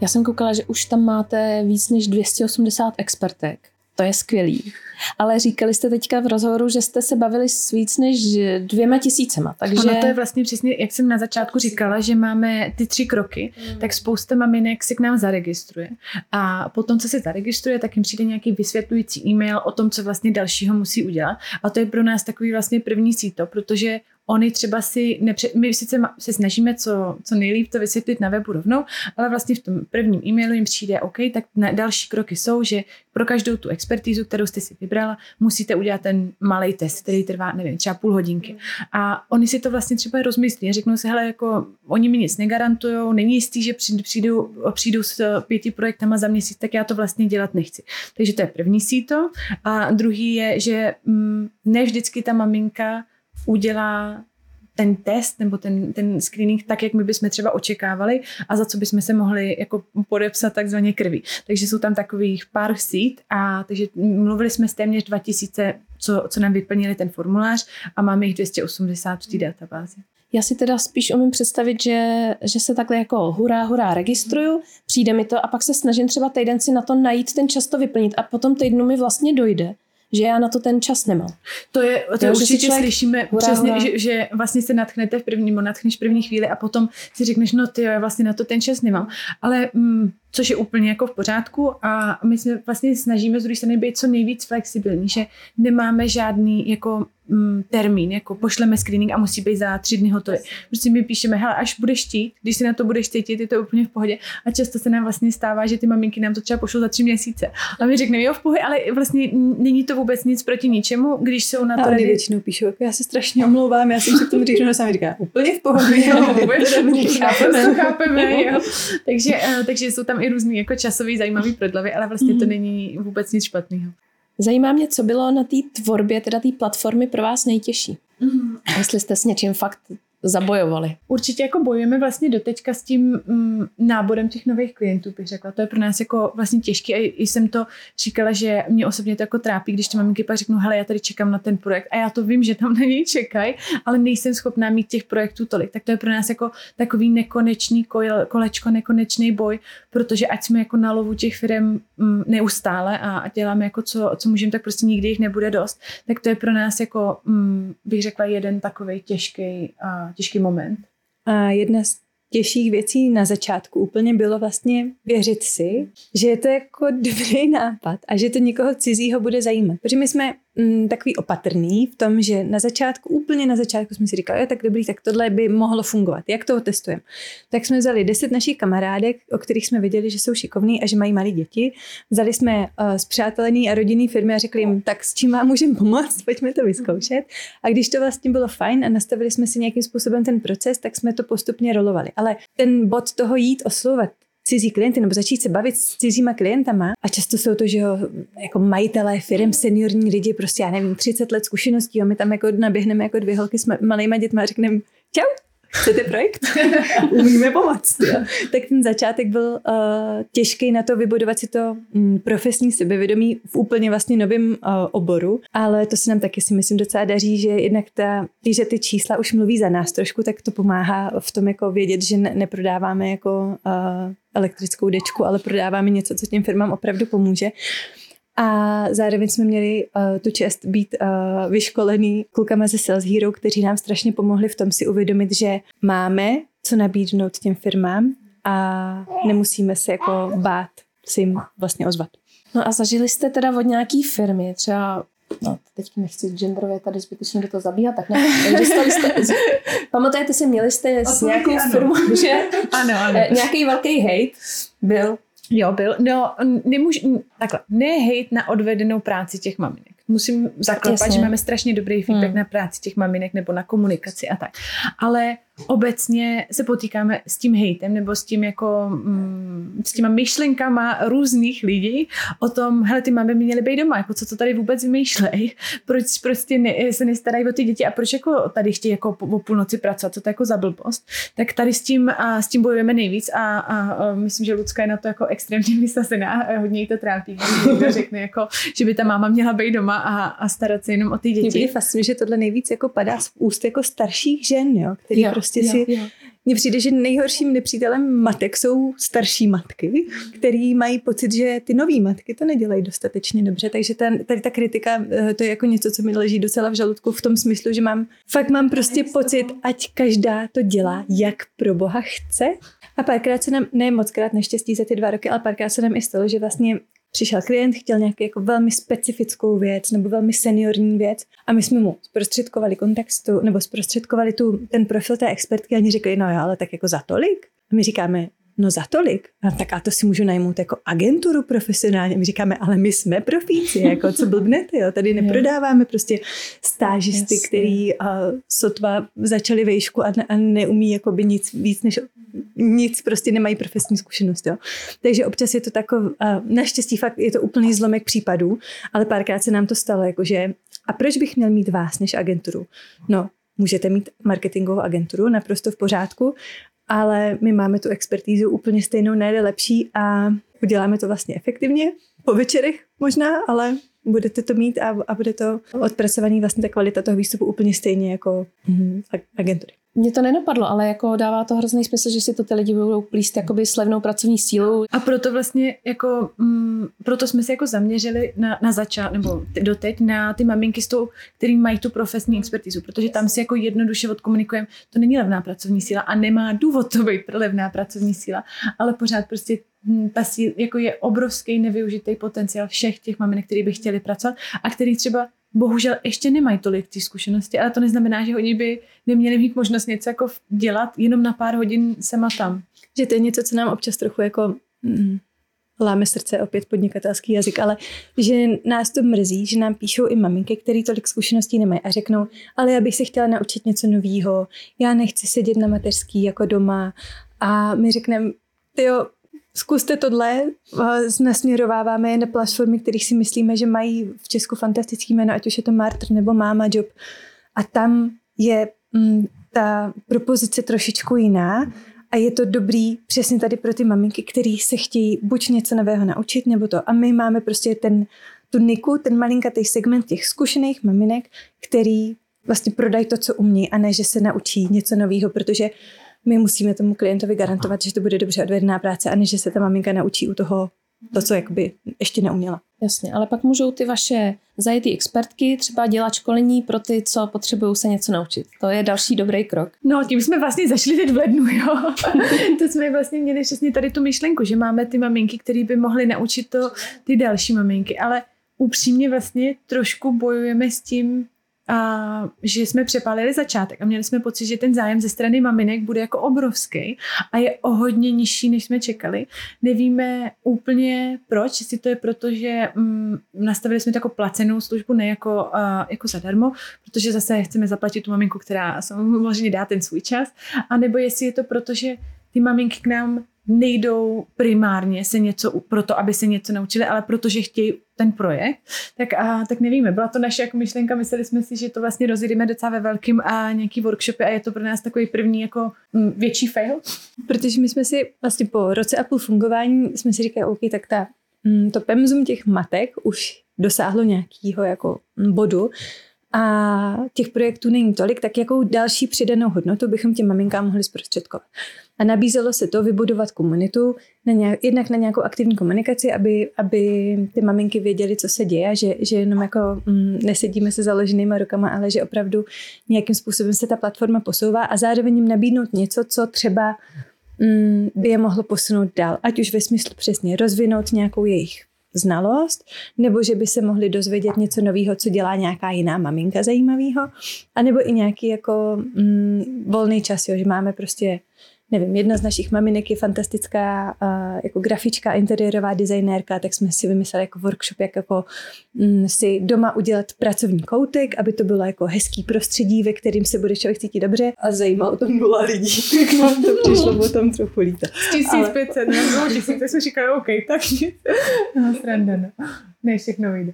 Já jsem koukala, že už tam máte víc než 280 expertek. To je skvělý. Ale říkali jste teďka v rozhovoru, že jste se bavili s víc než dvěma tisícema. Takže... Ono to je vlastně přesně, jak jsem na začátku říkala, že máme ty tři kroky, mm. tak spousta maminek si k nám zaregistruje. A potom, co se zaregistruje, tak jim přijde nějaký vysvětlující e-mail o tom, co vlastně dalšího musí udělat. A to je pro nás takový vlastně první síto, protože oni třeba si, nepře- my sice se snažíme co, co nejlíp to vysvětlit na webu rovnou, ale vlastně v tom prvním e-mailu jim přijde OK, tak na další kroky jsou, že pro každou tu expertízu, kterou jste si vybrala, musíte udělat ten malý test, který trvá, nevím, třeba půl hodinky. A oni si to vlastně třeba rozmyslí, řeknou si, hele, jako oni mi nic negarantují, není jistý, že přijdu, přijdu s pěti projektama za měsíc, tak já to vlastně dělat nechci. Takže to je první síto. A druhý je, že mm, ne vždycky ta maminka udělá ten test nebo ten, ten screening tak, jak my bychom třeba očekávali a za co bychom se mohli jako podepsat takzvaně krví. Takže jsou tam takových pár sít a takže mluvili jsme s téměř 2000, co, co nám vyplnili ten formulář a máme jich 280 v té databázi. Já si teda spíš umím představit, že, že se takhle jako hurá, hurá registruju, přijde mi to a pak se snažím třeba týden si na to najít ten čas to vyplnit a potom týdnu mi vlastně dojde že já na to ten čas nemám. To je, to jo, určitě člověk, slyšíme hurá, přesně, hurá. Že, že vlastně se natchnete v první, nebo natchneš první chvíli a potom si řekneš, no ty jo, já vlastně na to ten čas nemám. Ale mm, což je úplně jako v pořádku a my se vlastně snažíme z druhé strany být co nejvíc flexibilní, že nemáme žádný jako mm, termín, jako pošleme screening a musí být za tři dny hotový. Prostě my píšeme, hele, až budeš chtít, když si na to budeš cítit, je to úplně v pohodě. A často se nám vlastně stává, že ty maminky nám to třeba pošlou za tři měsíce. A my řekneme, jo, v pohodě, ale vlastně není to vůbec nic proti ničemu, když jsou na to. Ale většinou píšou, jako já se strašně omlouvám, já jsem se k tomu říkala, sami říká, úplně v pohodě. Jo, vůbec, chápeme, chápeme, jo. Takže, uh, takže jsou tam i různý jako časový zajímavý prodlevy, ale vlastně to mhm. není vůbec nic špatného. Zajímá mě, co bylo na té tvorbě, teda té platformy pro vás nejtěžší. Mm. Jestli jste s něčím fakt zabojovali? Určitě jako bojujeme vlastně doteďka s tím mm, náborem těch nových klientů, bych řekla. To je pro nás jako vlastně těžké a jsem to říkala, že mě osobně to jako trápí, když ty maminky pak řeknou, hele, já tady čekám na ten projekt a já to vím, že tam na něj čekají, ale nejsem schopná mít těch projektů tolik. Tak to je pro nás jako takový nekonečný kolečko, nekonečný boj, protože ať jsme jako na lovu těch firm mm, neustále a, děláme jako co, co můžeme, tak prostě nikdy jich nebude dost. Tak to je pro nás jako, mm, bych řekla, jeden takový těžký těžký moment. A jedna z nejtěžších věcí na začátku úplně bylo vlastně věřit si, že je to jako [laughs] dobrý nápad a že to někoho cizího bude zajímat. Protože my jsme mm, takový opatrný v tom, že na začátku, úplně na začátku jsme si říkali, tak dobrý, tak tohle by mohlo fungovat. Jak to testujeme? Tak jsme vzali deset našich kamarádek, o kterých jsme viděli, že jsou šikovní a že mají malé děti. Vzali jsme uh, zpřátelený a rodinný firmy a řekli jim, tak s čím vám můžeme pomoct, [laughs] pojďme to vyzkoušet. A když to vlastně bylo fajn a nastavili jsme si nějakým způsobem ten proces, tak jsme to postupně rolovali. Ale ten bod toho jít oslovovat cizí klienty nebo začít se bavit s cizíma klientama. A často jsou to, že jo, jako majitelé firm, seniorní lidi, prostě já nevím, 30 let zkušeností a my tam jako naběhneme jako dvě holky s malýma dětma a řekneme čau, chcete projekt? [laughs] Umíme pomoct. [laughs] Jo. Tak ten začátek byl uh, těžký na to vybudovat si to um, profesní sebevědomí v úplně vlastně novém uh, oboru, ale to se nám taky si myslím docela daří, že jednak ta, když ty čísla už mluví za nás trošku, tak to pomáhá v tom jako vědět, že ne, neprodáváme jako uh, elektrickou dečku, ale prodáváme něco, co těm firmám opravdu pomůže. A zároveň jsme měli uh, tu čest být uh, vyškolený klukama ze Sales Hero, kteří nám strašně pomohli v tom si uvědomit, že máme co nabídnout těm firmám a nemusíme se jako bát si jim vlastně ozvat. No a zažili jste teda od nějaký firmy, třeba no, teď nechci genderově tady zbytečně do toho zabíhat, tak ne. [laughs] Dostali jste, pamatujete si, měli jste s nějakou firmou, že [laughs] Ano, ano. eh, nějaký velký hate byl. Jo, byl. No, nemůžu, takhle, ne hejt na odvedenou práci těch maminek. Musím zaklepat, Jasně. že máme strašně dobrý feedback Hmm. na práci těch maminek nebo na komunikaci a tak. Ale obecně se potýkáme s tím hejtem nebo s tím jako, mm, s těma myšlenkama různých lidí o tom, hele, ty máme měly být doma, jako co to tady vůbec vymýšlej, proč prostě ne, se nestarají o ty děti a proč jako tady chtějí jako po, o půlnoci pracovat, co to je jako za blbost. Tak tady s tím, a, s tím bojujeme nejvíc a, a, a myslím, že Lucka je na to jako extrémně [laughs] vysazená a hodně jí to trápí, když někdo řekne, jako, že by ta máma měla být doma a, a starat se jenom o ty Mě děti. přijde fascinuje, že tohle nejvíc jako padá z úst jako starších žen, jo, který Jo, prostě jo, si jo. Mně přijde, že nejhorším nepřítelem matek jsou starší matky, který mají pocit, že ty nové matky to nedělají dostatečně dobře. Takže ta, tady ta kritika, eh, to je jako něco, co mi leží docela v žaludku v tom smyslu, že mám, fakt mám prostě pocit, ať každá to dělá, jak pro boha chce. A párkrát se nám, ne moc krát naštěstí za ty dva roky, ale párkrát se nám i stalo, že vlastně přišel klient, chtěl nějakou jako velmi specifickou věc nebo velmi seniorní věc a my jsme mu zprostředkovali kontextu nebo zprostředkovali tu, ten profil té expertky a oni řekli, no jo, ale tak jako za tolik? A my říkáme, no za tolik. A tak a to si můžu najmout jako agenturu profesionálně. My říkáme, ale my jsme profíci, jako co blbnete, jo? Tady neprodáváme prostě stážisty, Jasně. který uh, sotva začali vejšku a, ne, a neumí jakoby nic víc než nic, prostě nemají profesní zkušenost. Jo. Takže občas je to takové, uh, naštěstí fakt je to úplný zlomek případů, ale párkrát se nám to stalo, jakože a proč bych měl mít vás než agenturu? No, můžete mít marketingovou agenturu, naprosto v pořádku, ale my máme tu expertízu úplně stejnou, ne lepší a uděláme to vlastně efektivně, po večerech možná, ale budete to mít a, a bude to odpracovaný vlastně ta kvalita toho výstupu úplně stejně jako mm, agentury. Mně to nenapadlo, ale jako dává to hrozný smysl, že si to ty lidi budou plíst jakoby s levnou pracovní sílou. A proto vlastně jako, mm, proto jsme se jako zaměřili na, na začát, nebo t- doteď na ty maminky s tou, který mají tu profesní expertizu, protože tam si jako jednoduše odkomunikujeme, to není levná pracovní síla a nemá důvod to být levná pracovní síla, ale pořád prostě ta síla, jako je obrovský nevyužitý potenciál všech těch maminek, který by chtěli pracovat a který třeba bohužel ještě nemají tolik ty zkušenosti, ale to neznamená, že oni by neměli mít možnost něco jako dělat jenom na pár hodin sem a tam. Že to je něco, co nám občas trochu jako mm, láme srdce, opět podnikatelský jazyk, ale že nás to mrzí, že nám píšou i maminky, které tolik zkušeností nemají a řeknou, ale já bych se chtěla naučit něco nového, já nechci sedět na mateřský jako doma a my řekneme, jo, zkuste tohle, eh, nasměrováváme je na platformy, kterých si myslíme, že mají v Česku fantastický jméno, ať už je to Martr nebo Máma Job. A tam je mm, ta propozice trošičku jiná a je to dobrý přesně tady pro ty maminky, který se chtějí buď něco nového naučit, nebo to. A my máme prostě ten, tu niku, ten malinkatý segment těch zkušených maminek, který vlastně prodají to, co umí a ne, že se naučí něco nového, protože my musíme tomu klientovi garantovat, že to bude dobře odvedená práce a ne, že se ta maminka naučí u toho to, co jakoby ještě neuměla. Jasně, ale pak můžou ty vaše zajetý expertky třeba dělat školení pro ty, co potřebují se něco naučit. To je další dobrý krok. No, tím jsme vlastně zašli teď v lednu, jo. [laughs] to jsme vlastně měli přesně tady tu myšlenku, že máme ty maminky, které by mohly naučit to ty další maminky, ale upřímně vlastně trošku bojujeme s tím, a že jsme přepálili začátek a měli jsme pocit, že ten zájem ze strany maminek bude jako obrovský a je o hodně nižší, než jsme čekali. Nevíme úplně proč, jestli to je proto, že mm, nastavili jsme jako placenou službu, ne jako, uh, jako zadarmo, protože zase chceme zaplatit tu maminku, která samozřejmě dá ten svůj čas, anebo jestli je to proto, že ty maminky k nám nejdou primárně se něco, proto, aby se něco naučili, ale protože chtějí ten projekt, tak, a, tak nevíme. Byla to naše jako myšlenka, mysleli jsme si, že to vlastně rozjedeme docela ve velkým a nějaký workshopy a je to pro nás takový první jako m, větší fail. Protože my jsme si vlastně po roce a půl fungování jsme si říkali, OK, tak ta, to pemzum těch matek už dosáhlo nějakého jako bodu, a těch projektů není tolik, tak jakou další přidanou hodnotu bychom těm maminkám mohli zprostředkovat. A nabízelo se to vybudovat komunitu, na nějak, jednak na nějakou aktivní komunikaci, aby, aby ty maminky věděly, co se děje, že, že jenom jako mm, nesedíme se založenýma rukama, ale že opravdu nějakým způsobem se ta platforma posouvá a zároveň jim nabídnout něco, co třeba mm, by je mohlo posunout dál, ať už ve smyslu přesně rozvinout nějakou jejich znalost, nebo že by se mohli dozvědět něco nového, co dělá nějaká jiná maminka zajímavého, anebo i nějaký jako mm, volný čas, jo, že máme prostě nevím, jedna z našich maminek je fantastická uh, jako grafička, interiérová designérka, tak jsme si vymysleli jako workshop, jak jako um, si doma udělat pracovní koutek, aby to bylo jako hezký prostředí, ve kterým se bude člověk cítit dobře. A zajímalo to byla lidí, [laughs] tak nám to přišlo potom trochu líto. 1500, Ale... nebo 1000, tak jsme říkali, OK, tak [laughs] no, sranda, no. Ne, všechno vyjde.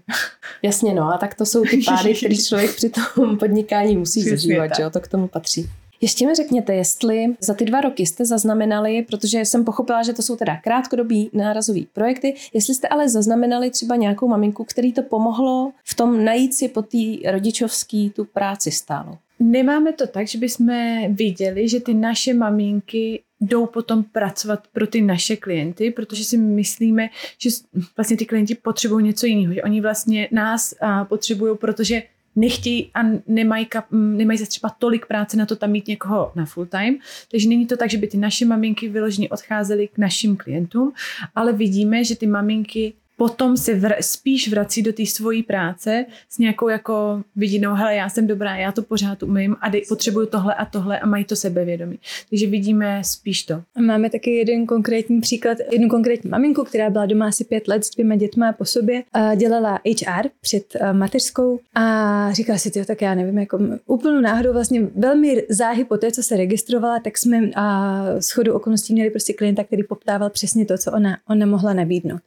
Jasně, no a tak to jsou ty pády, které člověk při tom podnikání musí zažívat, že jo, to k tomu patří. Ještě mi řekněte, jestli za ty dva roky jste zaznamenali, protože jsem pochopila, že to jsou teda krátkodobí nárazový projekty, jestli jste ale zaznamenali třeba nějakou maminku, který to pomohlo v tom najít si po té rodičovský tu práci stálo. Nemáme to tak, že bychom viděli, že ty naše maminky jdou potom pracovat pro ty naše klienty, protože si myslíme, že vlastně ty klienti potřebují něco jiného, že oni vlastně nás potřebují, protože nechtějí a nemají, kap, nemají zase třeba tolik práce na to tam mít někoho na full time. Takže není to tak, že by ty naše maminky vyloženě odcházely k našim klientům, ale vidíme, že ty maminky potom se vr- spíš vrací do té svojí práce s nějakou jako vidinou, hele, já jsem dobrá, já to pořád umím a dej, potřebuju tohle a tohle a mají to sebevědomí. Takže vidíme spíš to. Máme taky jeden konkrétní příklad, jednu konkrétní maminku, která byla doma asi pět let s dvěma dětma po sobě a dělala HR před mateřskou a říkala si, tak já nevím, jako úplnou náhodou vlastně velmi záhy po té, co se registrovala, tak jsme a schodu okolností měli prostě klienta, který poptával přesně to, co ona, ona mohla nabídnout.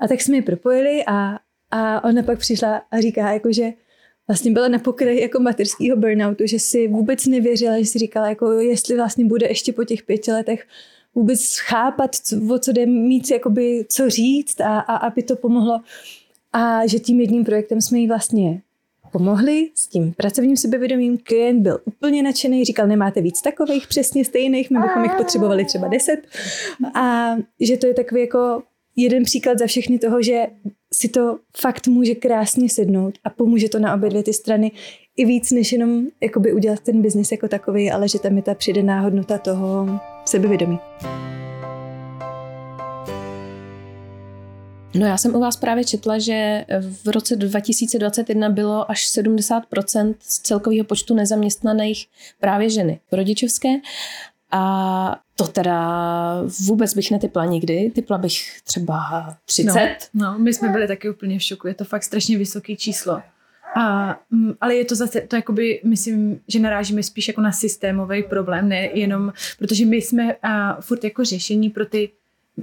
A tak jsme ji propojili a, a ona pak přišla a říká, jako, že vlastně byla na pokraji jako materského burnoutu, že si vůbec nevěřila, že si říkala, jako, jestli vlastně bude ještě po těch pěti letech vůbec chápat, co, o co jde mít, jakoby, co říct a, a aby to pomohlo. A že tím jedním projektem jsme jí vlastně pomohli s tím pracovním sebevědomím. Klient byl úplně nadšený, říkal, nemáte víc takových přesně stejných, my bychom jich potřebovali třeba deset. A že to je takový jako jeden příklad za všechny toho, že si to fakt může krásně sednout a pomůže to na obě dvě ty strany i víc, než jenom jakoby udělat ten biznis jako takový, ale že tam je ta přidaná hodnota toho sebevědomí. No já jsem u vás právě četla, že v roce 2021 bylo až 70% z celkového počtu nezaměstnaných právě ženy rodičovské a to teda vůbec bych netypla nikdy. Typla bych třeba 30. No, no my jsme byli taky úplně v šoku. Je to fakt strašně vysoké číslo. A, mm, ale je to zase, to jakoby, myslím, že narážíme spíš jako na systémový problém, ne jenom, protože my jsme a, furt jako řešení pro ty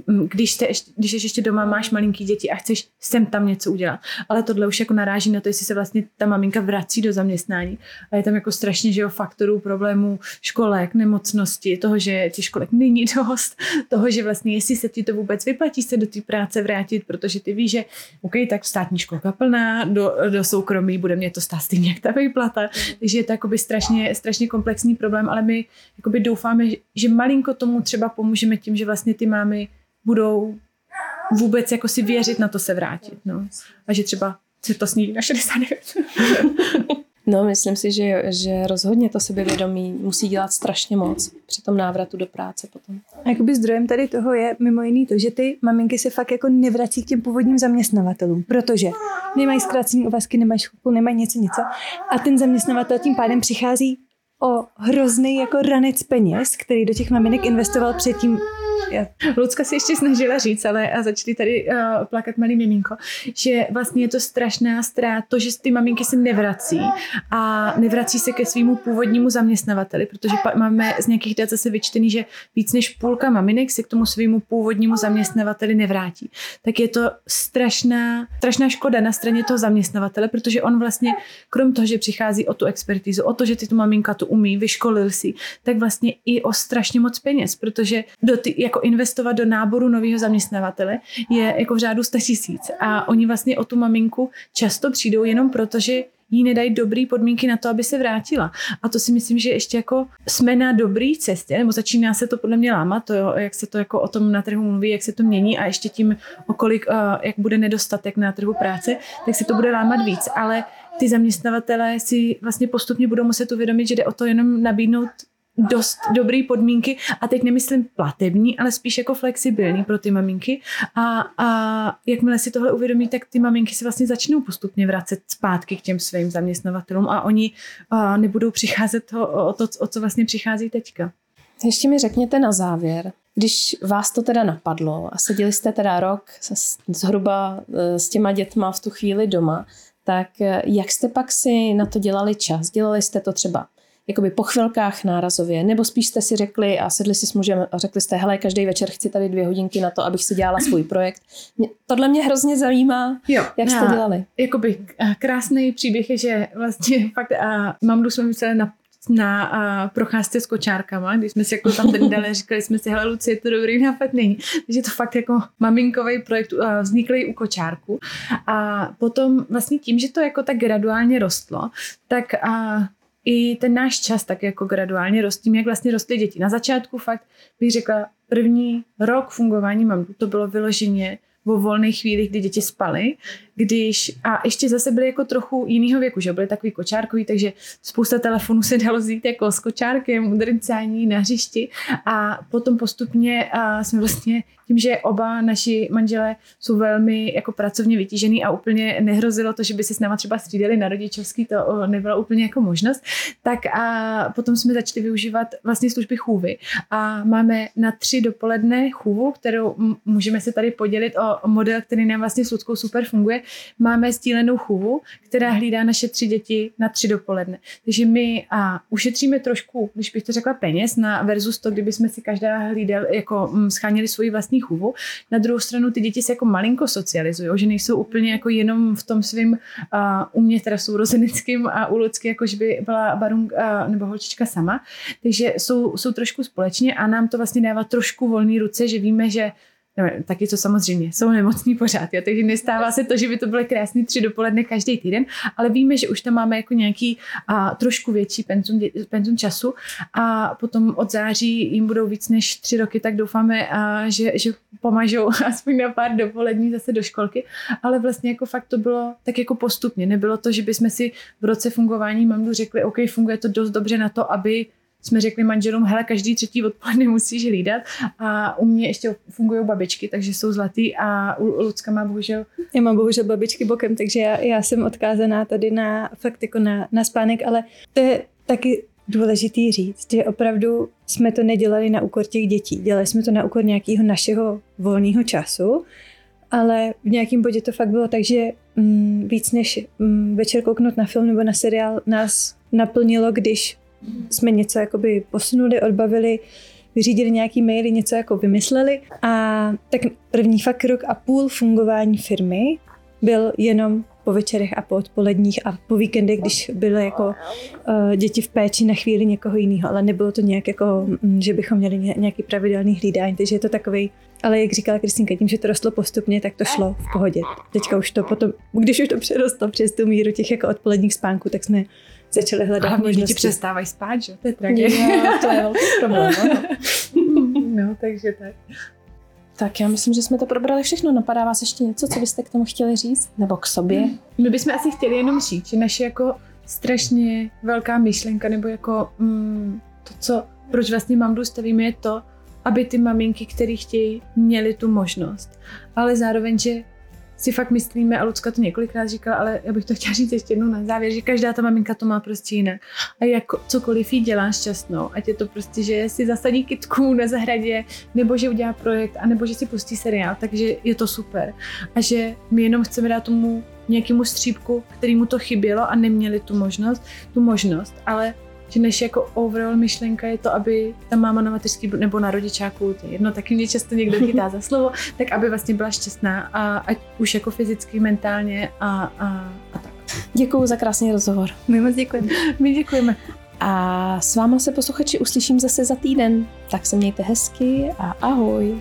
když, jste ještě, když jsi ještě doma, máš malinký děti a chceš sem tam něco udělat. Ale tohle už jako naráží na to, jestli se vlastně ta maminka vrací do zaměstnání. A je tam jako strašně, že jo, faktorů, problémů školek, nemocnosti, toho, že těch školek není [laughs] dost, toho, že vlastně jestli se ti to vůbec vyplatí se do té práce vrátit, protože ty víš, že OK, tak státní školka plná, do, do soukromí bude mě to stát stejně jak ta výplata. Takže je to strašně, strašně komplexní problém, ale my doufáme, že malinko tomu třeba pomůžeme tím, že vlastně ty mámy budou vůbec jako si věřit na to se vrátit. No. A že třeba se to sníží na 69. [laughs] No, myslím si, že, že rozhodně to sebevědomí musí dělat strašně moc při tom návratu do práce potom. A jakoby zdrojem tady toho je mimo jiný to, že ty maminky se fakt jako nevrací k těm původním zaměstnavatelům, protože nemají zkrácený úvazky, nemají školku, nemají něco, něco. A ten zaměstnavatel tím pádem přichází o hrozný jako ranec peněz, který do těch maminek investoval předtím. Já. Lucka si ještě snažila říct, ale a začali tady uh, plakat malý miminko, že vlastně je to strašná ztráta, to, že ty maminky se nevrací a nevrací se ke svýmu původnímu zaměstnavateli, protože pa, máme z nějakých dat zase vyčtený, že víc než půlka maminek se k tomu svýmu původnímu zaměstnavateli nevrátí. Tak je to strašná, strašná škoda na straně toho zaměstnavatele, protože on vlastně, krom toho, že přichází o tu expertizu, o to, že ty tu maminka tu umí, vyškolil si, tak vlastně i o strašně moc peněz, protože do ty, jako investovat do náboru nového zaměstnavatele je jako v řádu 100 tisíc a oni vlastně o tu maminku často přijdou jenom proto, že jí nedají dobré podmínky na to, aby se vrátila. A to si myslím, že ještě jako jsme na dobré cestě, nebo začíná se to podle mě lámat, to, jo, jak se to jako o tom na trhu mluví, jak se to mění a ještě tím, okolik, uh, jak bude nedostatek na trhu práce, tak se to bude lámat víc. Ale ty zaměstnavatelé si vlastně postupně budou muset uvědomit, že jde o to jenom nabídnout dost dobré podmínky a teď nemyslím platební, ale spíš jako flexibilní pro ty maminky a, a jakmile si tohle uvědomí, tak ty maminky se vlastně začnou postupně vracet zpátky k těm svým zaměstnavatelům a oni a nebudou přicházet to, o to, o co vlastně přichází teďka. Ještě mi řekněte na závěr, když vás to teda napadlo a seděli jste teda rok zhruba e, s těma dětma v tu chvíli doma, tak e, jak jste pak si na to dělali čas? Dělali jste to třeba jakoby po chvilkách nárazově, nebo spíš jste si řekli a sedli si s mužem a řekli jste, hele, každý večer chci tady dvě hodinky na to, abych si dělala svůj projekt. Mě, tohle mě hrozně zajímá, jo, jak jste dělali. Jakoby krásný příběh je, že vlastně [laughs] fakt a mamdu jsme mysleli na na a, procházce s kočárkama, když jsme si jako tam ten dali, říkali jsme si, hele Lucie, to dobrý nápad není. Takže to fakt jako maminkový projekt a, vzniklý u kočárku. A potom vlastně tím, že to jako tak graduálně rostlo, tak a, i ten náš čas tak jako graduálně rostím, jak vlastně rostly děti. Na začátku fakt bych řekla, první rok fungování mám, to bylo vyloženě o volných chvílích, kdy děti spaly, když, a ještě zase byly jako trochu jinýho věku, že byly takový kočárkový, takže spousta telefonů se dalo zít jako s kočárkem, udrcání na hřišti a potom postupně a jsme vlastně tím, že oba naši manželé jsou velmi jako pracovně vytížený a úplně nehrozilo to, že by se s náma třeba střídali na rodičovský, to nebyla úplně jako možnost, tak a potom jsme začali využívat vlastně služby chůvy a máme na tři dopoledne chůvu, kterou můžeme se tady podělit o model, který nám vlastně s Ludskou super funguje. Máme stílenou chůvu, která hlídá naše tři děti na tři dopoledne. Takže my a ušetříme trošku, když bych to řekla, peněz na versus to, kdyby jsme si každá hlídal, jako schánili svoji vlastní vlastní chůvu. Na druhou stranu ty děti se jako malinko socializují, že nejsou úplně jako jenom v tom svým, uh, u mě teda sourozenickým a u Lucky, jakož by byla barung uh, nebo holčička sama. Takže jsou, jsou trošku společně a nám to vlastně dává trošku volné ruce, že víme, že no, taky to samozřejmě, jsou nemocní pořád, jo, takže nestává se to, že by to byly krásný tři dopoledne každý týden, ale víme, že už tam máme jako nějaký a, trošku větší penzum, penzum času a potom od září jim budou víc než tři roky, tak doufáme, a, že, že pomažou [laughs] aspoň na pár dopolední zase do školky, ale vlastně jako fakt to bylo tak jako postupně, nebylo to, že bychom si v roce fungování mamdu řekli, OK, funguje to dost dobře na to, aby jsme řekli manželům, hele, každý třetí odpoledne musíš hlídat. A u mě ještě fungují babičky, takže jsou zlatý a u Lucka má bohužel... Já mám bohužel babičky bokem, takže já, já jsem odkázaná tady na fakt jako na, na spánek, ale to je taky důležitý říct, že opravdu jsme to nedělali na úkor těch dětí, dělali jsme to na úkor nějakého našeho volného času, ale v nějakém bodě to fakt bylo tak, že mm, víc než mm, večer kouknout na film nebo na seriál nás naplnilo, když jsme něco jakoby posunuli, odbavili, vyřídili nějaký maily, něco jako vymysleli. A tak první fakt rok a půl fungování firmy byl jenom po večerech a po odpoledních a po víkendech, když byly jako uh, děti v péči na chvíli někoho jiného, ale nebylo to nějak jako, mm, že bychom měli nějaký pravidelný hlídání, takže je to takový, ale jak říkala Kristýnka, tím, že to rostlo postupně, tak to šlo v pohodě. Teďka už to potom, když už to přerostlo přes tu míru těch jako odpoledních spánků, tak jsme začali hledat Hlavně možnosti. přestávají spát, že? To je tragédie. to je velký [laughs] problém. no, takže tak. Tak já myslím, že jsme to probrali všechno. Napadá vás ještě něco, co byste k tomu chtěli říct? Nebo k sobě? My bychom asi chtěli jenom říct, že naše jako strašně velká myšlenka, nebo jako mm, to, co, proč vlastně mamdu stavíme, je to, aby ty maminky, které chtějí, měly tu možnost. Ale zároveň, že si fakt myslíme, a Lucka to několikrát říkala, ale já bych to chtěla říct ještě jednou na závěr, že každá ta maminka to má prostě jinak. A jako cokoliv jí dělá šťastnou, ať je to prostě, že si zasadí kitku na zahradě, nebo že udělá projekt, anebo že si pustí seriál, takže je to super. A že my jenom chceme dát tomu nějakému střípku, kterýmu to chybělo a neměli tu možnost, tu možnost, ale že než jako overall myšlenka je to, aby ta máma na mateřský nebo na rodičáku, to je jedno, taky mě často někdo [laughs] chytá za slovo, tak aby vlastně byla šťastná a ať už jako fyzicky, mentálně a, a, a tak. Děkuji za krásný rozhovor. My moc děkujeme. My děkujeme. A s váma se posluchači uslyším zase za týden. Tak se mějte hezky a ahoj.